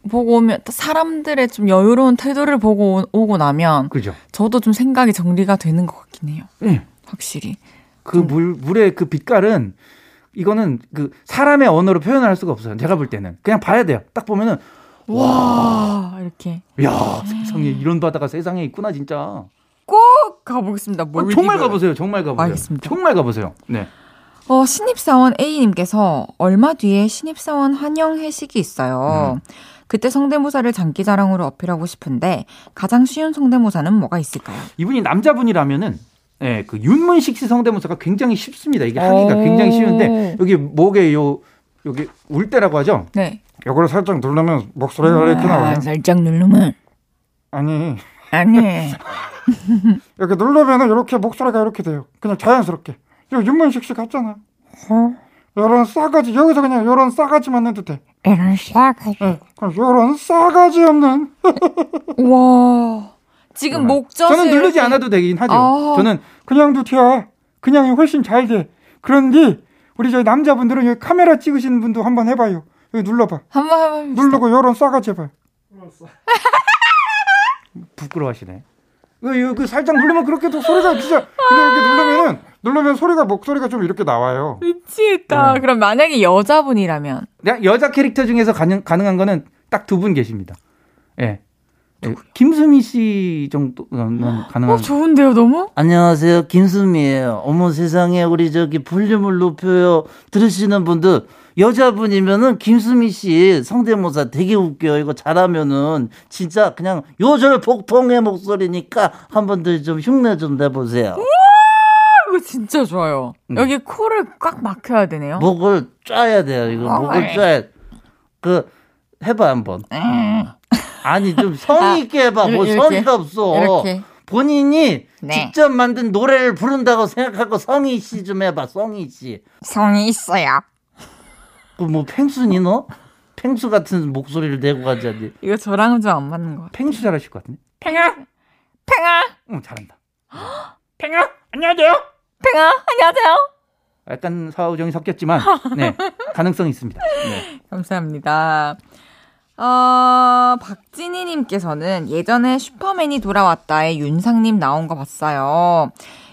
보고 오면 또 사람들의 좀 여유로운 태도를 보고 오- 오고 나면 그죠? 저도 좀 생각이 정리가 되는 것 같긴 해요. 예. 확실히. 그 물, 물의 그 빛깔은 이거는 그 사람의 언어로 표현할 수가 없어요. 제가 볼 때는. 그냥 봐야 돼요. 딱 보면은, 와, 이렇게 야 세상에 이런 바다가 세상에 있구나, 진짜. 꼭 가보겠습니다. 아. 정말 가보세요. 정말 가보세요. 알겠습니다. 정말 가보세요. 네. 어, 신입사원 A님께서 얼마 뒤에 신입사원 환영 회식이 있어요. 그때 성대모사를 장기자랑으로 어필하고 싶은데 가장 쉬운 성대모사는 뭐가 있을까요? 이분이 남자분이라면은 예, 그 윤문식 씨 성대모사가 굉장히 쉽습니다. 이게 하기가 오. 굉장히 쉬운데 여기 목에 요 여기 울 때라고 하죠. 네. 요거를 살짝 누르면 목소리가 이렇게 나와요. 살짝 누르면 아니 아니. 이렇게 누르면은 이렇게 목소리가 이렇게 돼요. 그냥 자연스럽게. 이거 윤문식 씨 같잖아. 요런 싸가지 여기서 그냥 요런 싸가지만 해도 돼. 이런 싸가지. 예, 그럼 요런 싸가지 없는. 와. 지금 목젖을 저는 누르지 않아도 되긴 하죠. 아. 저는 그냥도 튀어. 그냥이 훨씬 잘 돼. 그런데 우리 저희 남자분들은 여기 카메라 찍으시는 분도 한번 해봐요. 여기 눌러봐. 한번 해봅시다. 누르고 요런 싸가지 해봐요. 부끄러워하시네. 그, 그 살짝 누르면 그렇게 또 소리가 진짜 근데 이렇게 누르면은 누르면 소리가 목소리가 좀 이렇게 나와요. 미치겠다. 네. 그럼 만약에 여자분이라면 그냥 여자 캐릭터 중에서 가능, 가능한 거는 딱 두 분 계십니다. 예. 예, 김수미 씨 정도는 가능한. 어 좋은데요, 너무? 안녕하세요. 김수미예요. 어머 세상에 우리 저기 볼륨을 높여요. 들으시는 분들 여자분이면은 김수미 씨 성대모사 되게 웃겨요. 이거 잘하면은 진짜 그냥 요절 폭풍의 목소리니까 한 번들 좀 흉내 좀 내보세요. 이거 진짜 좋아요. 음. 여기 코를 꽉 막혀야 되네요. 목을 쫙야 돼요. 이거 목을 쫙. 그 해봐 한번. 아니 좀 성의 있게 해봐. 뭐 이렇게, 성의가 없어. 이렇게. 본인이 네. 직접 만든 노래를 부른다고 생각하고 성의 씨좀 해봐. 성의 씨. 성이 있어요. 그 뭐 펭수니 너? 펭수 같은 목소리를 내고 가자니. 이거 저랑은 좀 안 맞는 것 같아요. 팽수 잘하실 것 같은데? 팽아! 팽아! 응, 잘한다. 팽아 안녕하세요. 팽아! 안녕하세요. 약간 사우정이 섞였지만, 네, 가능성이 있습니다. 네. 감사합니다. 어, 박진희님께서는 예전에 슈퍼맨이 돌아왔다에 윤상님 나온 거 봤어요.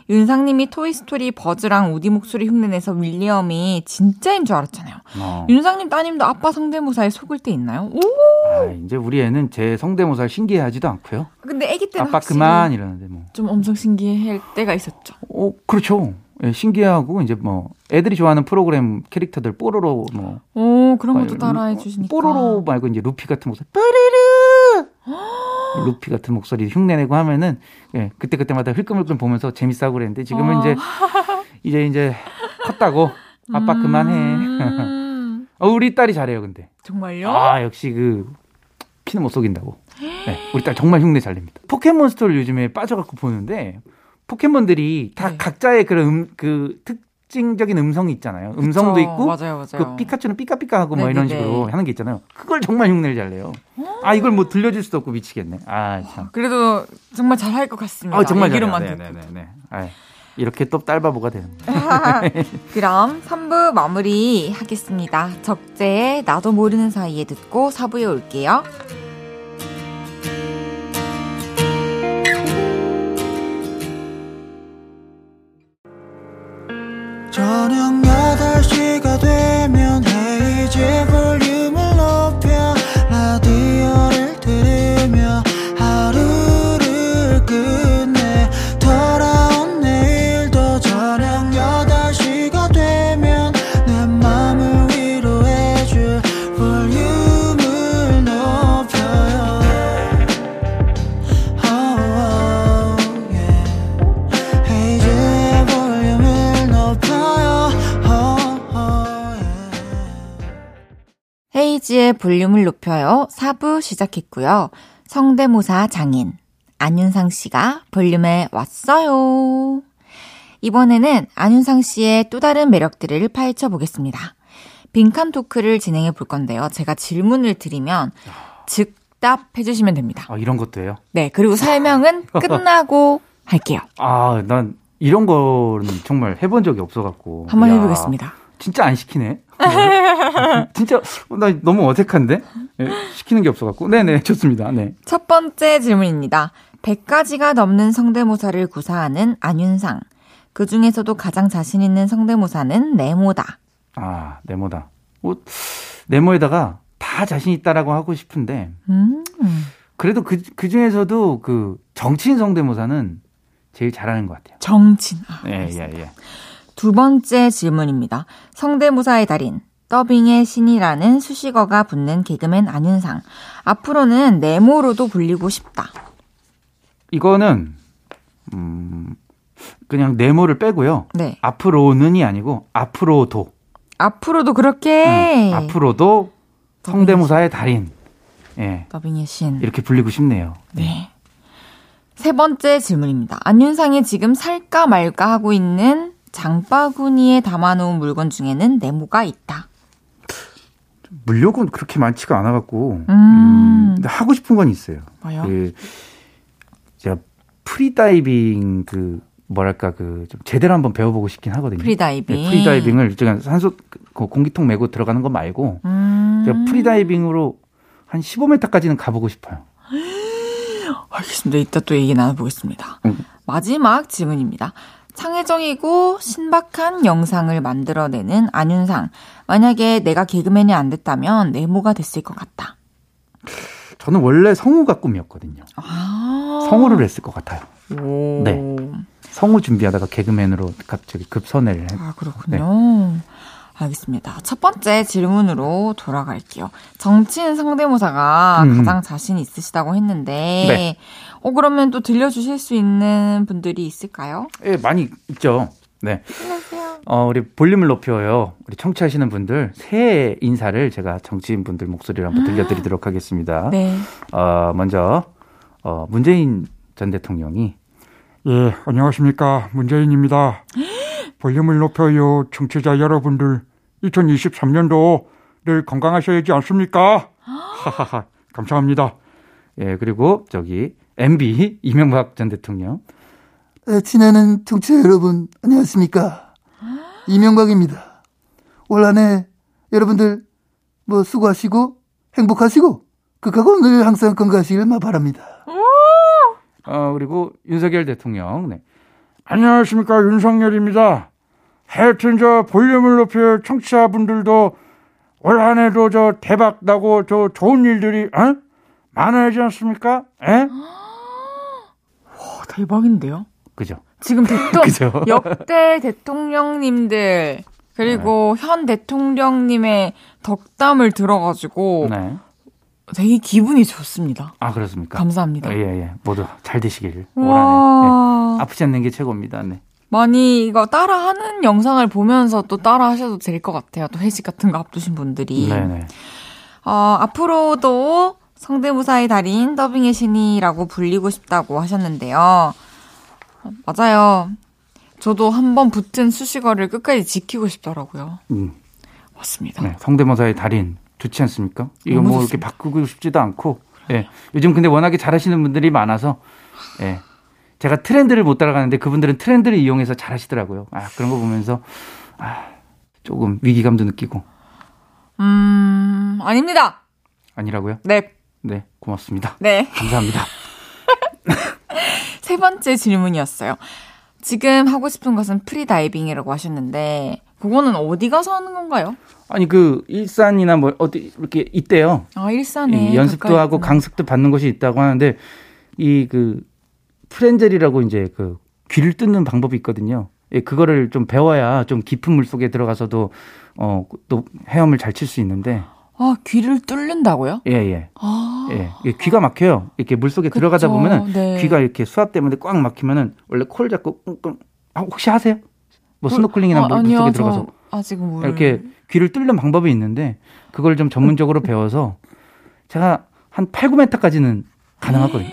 윤상님이 토이스토리 버즈랑 우디 목소리 흉내내서 윌리엄이 진짜인 줄 알았잖아요. 어. 윤상님 따님도 아빠 성대모사에 속을 때 있나요? 오! 아, 이제 우리 애는 제 성대모사를 신기해하지도 않고요. 근데 아기 때는 아빠 그만 이러는데 뭐. 좀 엄청 신기할 때가 있었죠. 어, 그렇죠. 예, 신기하고 이제 뭐 애들이 좋아하는 프로그램 캐릭터들 뽀로로 뭐 오, 그런 것도 루- 따라해 주시니까. 뽀로로 말고 이제 루피 같은 목소리 뽀르르 루피 같은 목소리 흉내내고 하면은 예, 그때 그때마다 흘끔흘끔 보면서 재밌어 그랬는데 지금은 어. 이제 이제 이제 컸다고 아빠 그만해. 음, 어, 우리 딸이 잘해요 근데. 정말요? 아 역시 그 피는 못 속인다고. 네, 우리 딸 정말 흉내 잘 냅니다. 포켓몬스터를 요즘에 빠져갖고 보는데 포켓몬들이 다 네. 각자의 그런 음, 그 특징적인 음성이 있잖아요. 음성도 그쵸. 있고 맞아요, 맞아요. 그 피카츄는 삐까삐까하고 뭐 이런 네네네. 식으로 하는 게 있잖아요. 그걸 정말 흉내를 잘 내요. 아 이걸 뭐 들려줄 수도 없고 미치겠네. 아 참. 그래도 정말 잘 할 것 같습니다. 아 정말. 듣고. 네네네. 아, 이렇게 또 딸바보가 되는. 그럼 3부 마무리 하겠습니다. 적재의 나도 모르는 사이에 듣고 4부에 올게요. 볼륨을 높여요. 4부 시작했고요. 성대모사 장인 안윤상 씨가 볼륨에 왔어요. 이번에는 안윤상 씨의 또 다른 매력들을 파헤쳐 보겠습니다. 빈칸 토크를 진행해 볼 건데요. 제가 질문을 드리면 즉답해 주시면 됩니다. 아 이런 것도 해요. 네, 그리고 설명은 끝나고 할게요. 아 난 이런 거는 정말 해본 적이 없어갖고. 한번 야, 해보겠습니다. 진짜 안 시키네. 진짜 나 너무 어색한데 네, 시키는 게 없어갖고 네네 좋습니다. 네. 첫 번째 질문입니다. 100가지가 넘는 성대모사를 구사하는 안윤상. 그 중에서도 가장 자신 있는 성대모사는 네모다. 아 네모다. 뭐, 네모에다가 다 자신 있다라고 하고 싶은데 음. 그래도 그, 그 중에서도 그 정치인 성대모사는 제일 잘하는 것 같아요. 정친. 아, 예, 예, 예. 두 번째 질문입니다. 성대모사의 달인, 더빙의 신이라는 수식어가 붙는 개그맨 안윤상. 앞으로는 네모로도 불리고 싶다. 이거는, 음, 그냥 네모를 빼고요. 네. 앞으로는이 아니고, 앞으로도. 앞으로도 그렇게 음, 앞으로도 성대모사의 달인. 예. 더빙의 신. 이렇게 불리고 싶네요. 네. 세 번째 질문입니다. 안윤상이 지금 살까 말까 하고 있는 장바구니에 담아놓은 물건 중에는 네모가 있다. 물욕은 그렇게 많지가 않아갖고, 음. 음, 근데 하고 싶은 건 있어요. 뭐요? 그, 제가 프리다이빙 그, 뭐랄까, 그, 좀 제대로 한번 배워보고 싶긴 하거든요. 프리다이빙. 네, 프리다이빙을 제가 산소 그 공기통 메고 들어가는 거 말고, 음. 제가 프리다이빙으로 한 15m까지는 가보고 싶어요. 알겠습니다. 이따 또 얘기 나눠보겠습니다. 음. 마지막 질문입니다. 창의적이고 신박한 영상을 만들어내는 안윤상. 만약에 내가 개그맨이 안 됐다면 네모가 됐을 것 같다. 저는 원래 성우가 꿈이었거든요. 아. 성우를 했을 것 같아요. 오. 네. 성우 준비하다가 개그맨으로 갑자기 급선회를 했. 아, 그렇군요. 알겠습니다. 첫 번째 질문으로 돌아갈게요. 정치인 성대모사가 음. 가장 자신 있으시다고 했는데, 네. 어, 그러면 또 들려주실 수 있는 분들이 있을까요? 예, 많이 있죠. 네. 어, 우리 볼륨을 높여요. 우리 청취하시는 분들 새해 인사를 제가 정치인 분들 목소리로 한번 들려드리도록 하겠습니다. 네. 어, 먼저 어, 문재인 전 대통령이 예, 안녕하십니까. 문재인입니다. 볼륨을 높여요. 청취자 여러분들. 2023년도 늘 건강하셔야지 않습니까? 하하하. 감사합니다. 예, 그리고 저기 MB 이명박 전 대통령 에, 지내는 청취자 여러분 안녕하십니까 이명박입니다 올 한해 여러분들 뭐 수고하시고 행복하시고 극하고 늘 항상 건강하시길 마 바랍니다 어, 그리고 윤석열 대통령 네. 안녕하십니까. 윤석열입니다. 하여튼 저 볼륨을 높여 청취자분들도 올 한해도 저 대박 나고 저 좋은 일들이 어? 많아야지 않습니까? 에? 어, 대박인데요? 그죠? 지금 대통령, 그죠? 역대 대통령님들, 그리고 현 대통령님의 덕담을 들어가지고 네. 되게 기분이 좋습니다. 아, 그렇습니까? 감사합니다. 어, 예, 예. 모두 잘 되시길. 올 한해. 와. 네. 아프지 않는 게 최고입니다. 네. 많이 이거 따라하는 영상을 보면서 또 따라하셔도 될 것 같아요. 또 회식 같은 거 앞두신 분들이. 네네. 어, 앞으로도 성대모사의 달인 더빙의 신이라고 불리고 싶다고 하셨는데요. 어, 맞아요. 저도 한 번 붙은 수식어를 끝까지 지키고 싶더라고요. 음, 맞습니다. 네. 성대모사의 달인. 좋지 않습니까? 이거 뭐 이렇게 좋습니다. 바꾸고 싶지도 않고. 예. 요즘 근데 워낙에 잘하시는 분들이 많아서. 예. 제가 트렌드를 못 따라가는데 그분들은 트렌드를 이용해서 잘하시더라고요. 아, 그런 거 보면서. 아, 조금 위기감도 느끼고. 음, 아닙니다. 아니라고요? 네, 네. 고맙습니다. 네. 감사합니다. 세 번째 질문이었어요. 지금 하고 싶은 것은 프리다이빙이라고 하셨는데, 그거는 어디 가서 하는 건가요? 아니, 그, 일산이나 뭐, 어디, 이렇게 있대요. 아, 일산에. 이 연습도 하고 있구나. 강습도 받는 곳이 있다고 하는데 이 그 프렌젤이라고 이제 그 귀를 뚫는 방법이 있거든요. 예, 그거를 좀 배워야 좀 깊은 물 속에 들어가서도 어또 헤엄을 잘 칠 수 있는데 아, 귀를 뚫는다고요? 예 예. 아. 예. 귀가 막혀요. 이렇게 물 속에 들어가다 그쵸, 보면은 네. 귀가 이렇게 수압 때문에 꽉 막히면은 원래 코를 잡고 끙끙 아, 혹시 하세요? 뭐 스노클링이나 아, 물 아니요, 속에 저 들어가서 아직 물 이렇게 귀를 뚫는 방법이 있는데 그걸 좀 전문적으로 배워서 제가 한 8, 9m까지는 가능하거든요.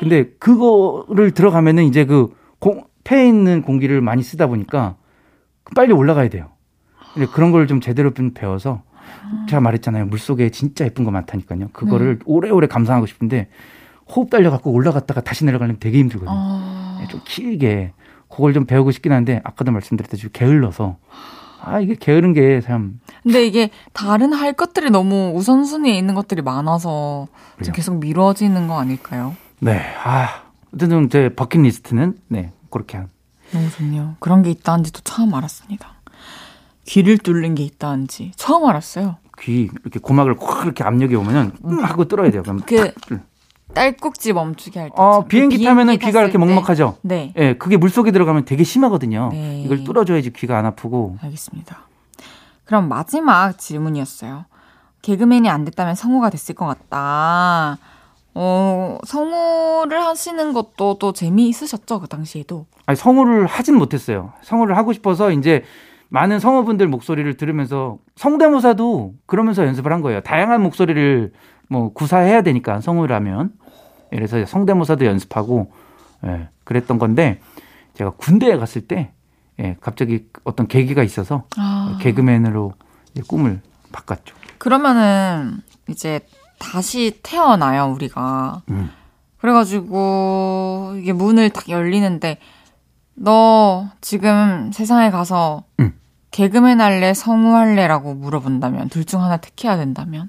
근데 그거를 들어가면은 이제 그 공, 폐에 있는 공기를 많이 쓰다 보니까 빨리 올라가야 돼요. 근데 그런 걸 좀 제대로 좀 배워서 제가 말했잖아요. 물 속에 진짜 예쁜 거 많다니까요. 그거를 오래오래 감상하고 싶은데 호흡 달려 갖고 올라갔다가 다시 내려가려면 되게 힘들거든요. 아, 네, 좀 길게 그걸 좀 배우고 싶긴 한데 아까도 말씀드렸듯이 게을러서 아, 아, 이게 게으른 게 참. 근데 이게 다른 할 것들이 너무 우선순위에 있는 것들이 많아서 지금 계속 미뤄지는 거 아닐까요? 네. 아, 어쨌든 제 버킷리스트는 네, 그렇게 한. 너무 좋네요. 그런 게 있다는지도 처음 알았습니다. 귀를 뚫는 게 있다는지 처음 알았어요. 귀 이렇게 고막을 콱 이렇게 압력이 오면은 음 하고 뚫어야 돼요. 그럼 그 딸꾹질 멈추게 할 때. 어, 비행기 타면은 귀가 이렇게 먹먹하죠. 네. 예, 그게 물 속에 들어가면 되게 심하거든요. 네. 이걸 뚫어줘야지 귀가 안 아프고. 알겠습니다. 그럼 마지막 질문이었어요. 개그맨이 안 됐다면 성우가 됐을 것 같다. 어, 성우를 하시는 것도 또 재미있으셨죠? 그 당시에도. 아니, 성우를 하진 못했어요. 성우를 하고 싶어서 이제 많은 성우분들 목소리를 들으면서 성대모사도 그러면서 연습을 한 거예요. 다양한 목소리를 뭐 구사해야 되니까 성우라면. 그래서 성대모사도 연습하고 예, 그랬던 건데 제가 군대에 갔을 때 예, 갑자기 어떤 계기가 있어서 아. 개그맨으로 꿈을 바꿨죠. 그러면은 이제 다시 태어나요, 우리가. 음. 그래가지고 이게 문을 딱 열리는데 너 지금 세상에 가서 음. 개그맨 할래, 성우 할래라고 물어본다면 둘 중 하나 택해야 된다면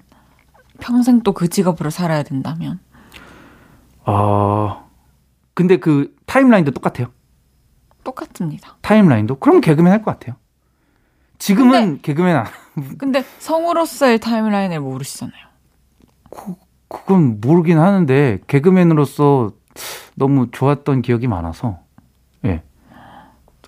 평생 또 그 직업으로 살아야 된다면 어, 근데 그 타임라인도 똑같아요. 똑같습니다. 타임라인도 그럼 개그맨 할 것 같아요. 지금은 개그맨 안 근데 성우로서의 타임라인을 모르시잖아요. 그, 그건 모르긴 하는데 개그맨으로서 너무 좋았던 기억이 많아서 예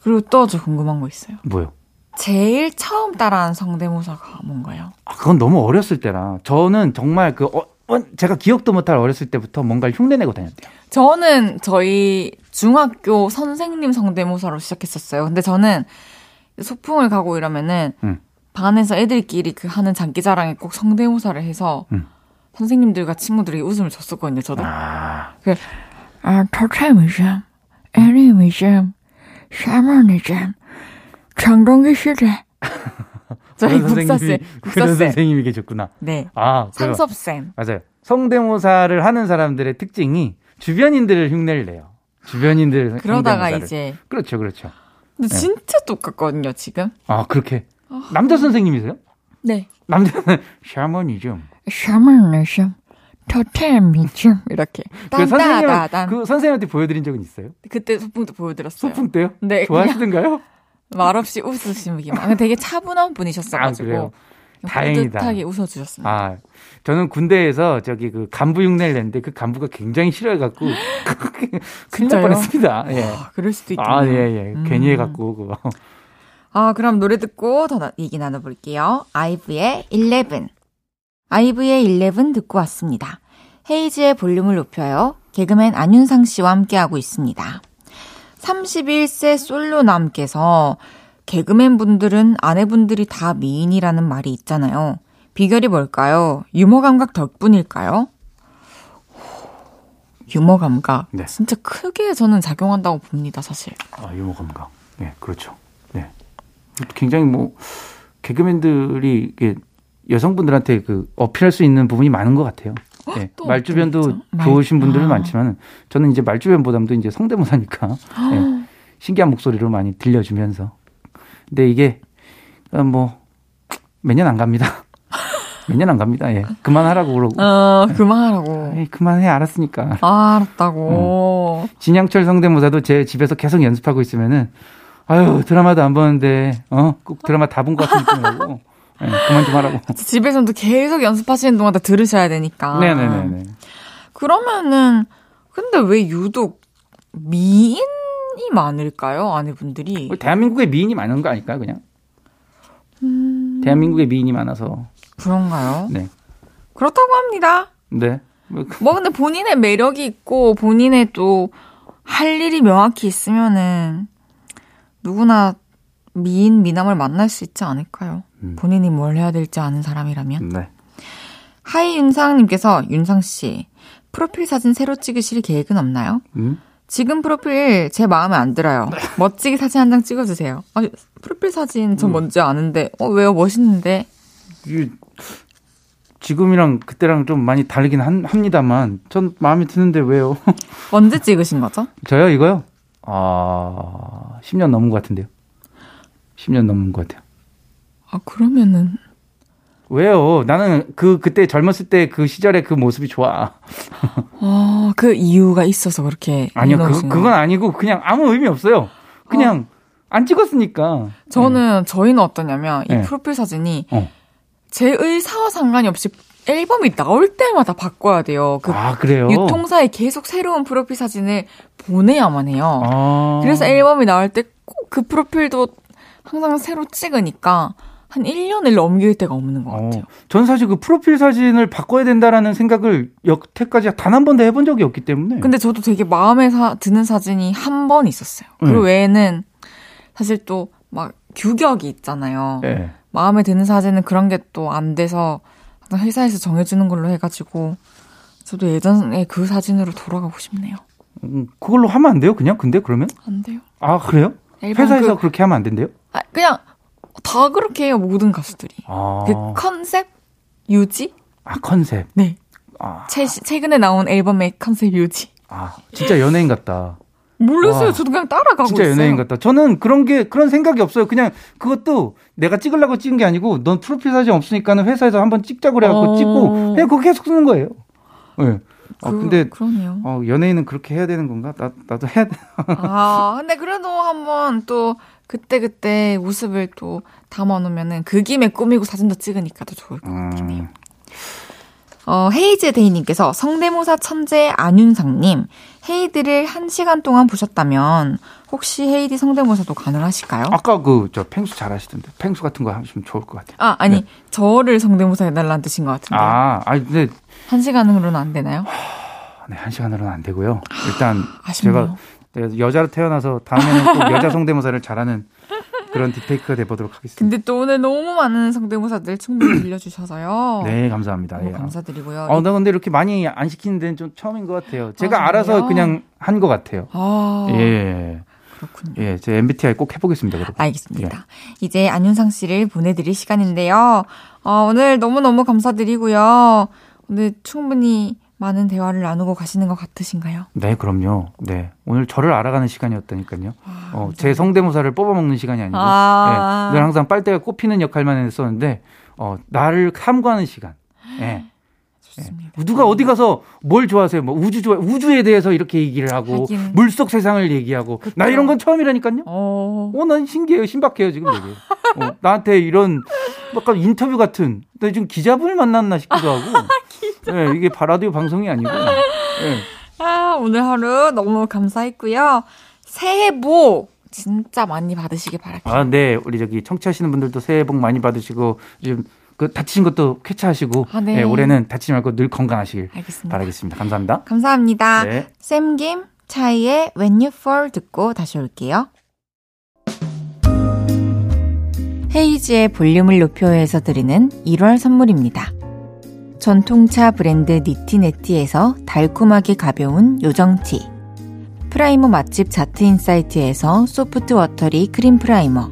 그리고 또 저 궁금한 거 있어요. 뭐요? 제일 처음 따라한 성대모사가 뭔가요? 아, 그건 너무 어렸을 때라 저는 정말 그 어, 어, 제가 기억도 못할 어렸을 때부터 뭔가를 흉내내고 다녔대요. 저는 저희 중학교 선생님 성대모사로 시작했었어요. 근데 저는 소풍을 가고 이러면은 음. 반에서 애들끼리 그 하는 장기자랑에 꼭 성대모사를 해서 음. 선생님들과 친구들이 웃음을 줬었거든요. 저도. 아 아, 토테미즘, 애니미즘, 샤머니즘, 장동기 시대. 저희 국사쌤, 국사쌤. 선생님이 계셨구나. 네. 아. 상섭쌤. 맞아요. 성대모사를 하는 사람들의 특징이 주변인들을 흉내를 내요. 주변인들 그러다가 성대모사를. 이제. 그렇죠, 그렇죠. 근데 네. 진짜 똑같거든요, 지금. 아 그렇게 남자 선생님이세요? 네. 남자는 샤머니즘. 샤머니즘, 토테미즘 이렇게. 그 선생님. 그 선생님한테 보여드린 적은 있어요? 그때 소풍도 보여드렸어요. 소풍 때요? 네. 좋아하시던가요? 말없이 웃으시기만. 되게 차분한 분이셨어가지고. 아, 다행이다. 뿌듯하게 웃어주셨습니다. 아, 저는 군대에서 저기 그 간부 흉내를 냈는데 그 간부가 굉장히 싫어해갖고 큰일 날? 뻔했습니다. 예. 아, 그럴 수도 있겠네요. 아, 예, 예. 음. 괜히 해갖고 그거. 아, 그럼 노래 듣고 더 나- 얘기 나눠볼게요. 아이브의 11. 아이브의 11 듣고 왔습니다. 헤이즈의 볼륨을 높여요. 개그맨 안윤상 씨와 함께하고 있습니다. 31세 솔로남께서 개그맨 분들은 아내분들이 다 미인이라는 말이 있잖아요. 비결이 뭘까요? 유머 감각 덕분일까요? 유머 감각. 네. 진짜 크게 저는 작용한다고 봅니다, 사실. 아, 유머 감각. 네, 그렇죠. 네. 굉장히 뭐 개그맨들이 이게 여성분들한테 그 어필할 수 있는 부분이 많은 것 같아요. 네. 또 말주변도? 좋으신 말- 분들은 아. 많지만 저는 이제 말주변보다도 이제 성대모사니까 네. 신기한 목소리로 많이 들려주면서. 근데 이게 어, 뭐 매년 안 갑니다. 매년 안 갑니다. 예. 그만하라고 그러고. 어, 그만하라고. 에이, 그만해 알았으니까. 아, 알았다고. 진양철 성대모사도 제 집에서 계속 연습하고 있으면은 아유 드라마도 안 보는데 어꼭 드라마 다 본 것 같은 느낌이라고 예, 그만 좀 하라고. 집에서도 계속 연습하시는 동안 다 들으셔야 되니까. 네네네네. 그러면은, 근데 왜 유독 미인이 많을까요? 아내분들이. 뭐 대한민국에 미인이 많은 거 아닐까요 그냥? 음. 대한민국에 미인이 많아서 그런가요? 네. 그렇다고 합니다. 네. 뭐 근데 본인의 매력이 있고 본인의 또 할 일이 명확히 있으면은 누구나 미인 미남을 만날 수 있지 않을까요? 음. 본인이 뭘 해야 될지 아는 사람이라면. 네. 하이 윤상님께서 윤상 씨 프로필 사진 새로 찍으실 계획은 없나요? 음? 지금 프로필 제 마음에 안 들어요. 멋지게 사진 한 장 찍어주세요. 아 프로필 사진 전 뭔지 아는데 어 왜요 멋있는데 지금이랑 그때랑 좀 많이 다르긴 한- 합니다만 전 마음에 드는데 왜요? 언제 찍으신 거죠? 저요 이거요? 아 10년 넘은 것 같은데요. 10년 넘은 것 같아요. 아, 그러면은. 왜요? 나는 그 그때 젊었을 때 그 시절의 그 모습이 좋아. 어, 그 이유가 있어서 그렇게. 아니요, 그, 그건 아니고 그냥 아무 의미 없어요. 그냥 안 찍었으니까. 저는 저희는 어떠냐면 이 네. 프로필 사진이 어. 제 의사와 상관이 없이 앨범이 나올 때마다 바꿔야 돼요. 그 아 그래요. 유통사에 계속 새로운 프로필 사진을 보내야만 해요. 아. 그래서 앨범이 나올 때 꼭 그 프로필도 항상 새로 찍으니까 한 1년을 넘길 때가 없는 것 같아요. 어, 전 사실 그 프로필 사진을 바꿔야 된다라는 생각을 여태까지 단 한 번도 해본 적이 없기 때문에. 근데 저도 되게 마음에 사- 드는 사진이 한 번 있었어요. 그 네. 외에는 사실 또 막 규격이 있잖아요. 예. 마음에 드는 사진은 그런 게 또 안 돼서 회사에서 정해주는 걸로 해가지고 저도 예전에 그 사진으로 돌아가고 싶네요. 음, 그걸로 하면 안 돼요? 그냥 근데 그러면? 안 돼요. 아 그래요? 회사에서 그- 그... 렇게 하면 안 된대요? 아, 그냥 다 그렇게 해요 모든 가수들이. 아, 그 컨셉 유지? 아 컨셉. 네. 아, 최, 최근에 나온 앨범의 컨셉 유지. 아 진짜 연예인 같다. 모르겠어요. 와. 저도 그냥 따라가고 진짜 있어요. 연예인 같다. 저는 그런 게 그런 생각이 없어요. 그냥 그것도 내가 찍으려고 찍은 게 아니고 넌 프로필 사진 없으니까는 회사에서 한번 찍자고 그래갖고 어. 찍고 그냥 그거 계속 쓰는 거예요. 예. 아 그, 근데 그러네요. 어, 연예인은 그렇게 해야 되는 건가? 나 나도 해야 돼. 아, 근데 그래도 한번 또 그때그때 모습을 또 담아놓으면은 그 김에 꾸미고 사진도 찍으니까 더 좋을 것 같긴 해요. 음, 어, 헤이즈 데이님께서 성대모사 천재 안윤상님, 헤이드를 한 시간 동안 보셨다면, 혹시 헤이디 성대모사도 가능하실까요? 아까 그 저 펭수 잘 하시던데 펭수 같은 거 하시면 좋을 것 같아요. 아, 아니, 네. 저를 성대모사 해달라는 뜻인 것 같은데. 아, 아니 근데 한 시간으로는 안 되나요? 네, 한 시간으로는 안 되고요. 일단 아쉽네요. 제가 네, 여자로 태어나서 다음에는 꼭 여자 성대모사를 잘하는 그런 딥페이크가 돼보도록 하겠습니다. 근데 또 오늘 너무 많은 성대모사들 충분히 들려주셔서요. 네, 감사합니다. 너무 예. 감사드리고요. 어, 나 근데 이렇게 많이 안 시키는 데는 좀 처음인 것 같아요. 제가 정말요? 알아서 그냥 한 것 같아요. 아, 예. 그렇군요. 예, 제 MBTI 꼭 해보겠습니다, 여러분. 알겠습니다. 이제 안윤상 씨를 보내드릴 시간인데요. 어, 오늘 너무너무 감사드리고요. 오늘 충분히 많은 대화를 나누고 가시는 것 같으신가요? 네, 그럼요. 네. 오늘 저를 알아가는 시간이었다니까요. 아, 어, 제 성대모사를 뽑아먹는 시간이 아니고, 아. 예, 늘 항상 빨대가 꼽히는 역할만 했었는데, 어, 나를 탐구하는 시간. 예. 좋습니다. 누가 어디 가서 뭘 좋아하세요? 뭐 우주 좋아 우주에 대해서 이렇게 얘기를 하고 하긴. 물속 세상을 얘기하고 나 이런 건 처음이라니까요. 어, 어, 난 신기해요. 신박해요, 지금 되게. 어, 나한테 이런, 약간 인터뷰 같은, 나 지금 기자분을 만났나 싶기도 하고. 예, 이게 바라디오 방송이 아니고. 예. 아, 오늘 하루 너무 감사했고요. 새해 복 진짜 많이 받으시길 바랄게요. 아, 네. 우리 저기 청취하시는 분들도 새해 복 많이 받으시고, 좀, 그 다치신 것도 쾌차하시고, 아, 네. 예, 올해는 다치지 말고 늘 건강하시길 알겠습니다. 바라겠습니다. 감사합니다. 감사합니다. 네. 샘김 차이의 When You Fall 듣고 다시 올게요. 헤이지의 볼륨을 높여서 드리는 1월 선물입니다. 전통차 브랜드 니티네티에서 달콤하게 가벼운 요정티 프라이머 맛집 자트인사이트에서 소프트 워터리 크림 프라이머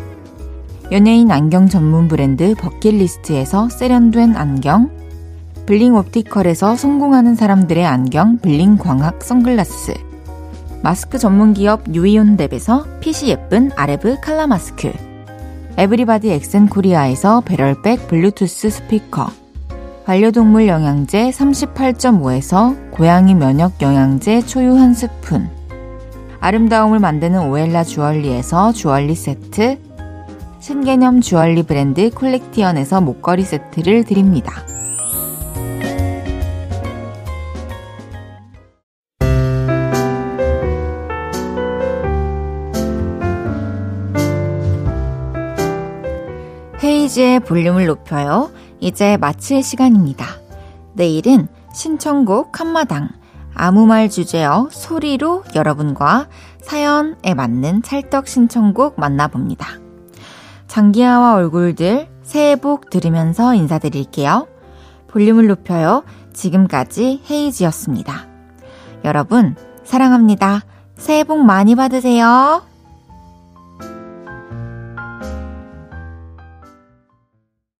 연예인 안경 전문 브랜드 버킷리스트에서 세련된 안경 블링 옵티컬에서 성공하는 사람들의 안경 블링 광학 선글라스 마스크 전문 기업 유이온랩에서 핏이 예쁜 아레브 칼라 마스크 에브리바디 엑센 코리아에서 배럴백 블루투스 스피커 반려동물 영양제 38.5에서 고양이 면역 영양제 초유 한 스푼 아름다움을 만드는 오엘라 주얼리에서 주얼리 세트 신개념 주얼리 브랜드 콜렉티언에서 목걸이 세트를 드립니다. 헤이지의 볼륨을 높여요. 이제 마칠 시간입니다. 내일은 신청곡 한마당, 아무 말 주제어 소리로 여러분과 사연에 맞는 찰떡 신청곡 만나봅니다. 장기하와 얼굴들 새해 복 들으면서 인사드릴게요. 볼륨을 높여요. 지금까지 헤이지였습니다. 여러분, 사랑합니다. 새해 복 많이 받으세요.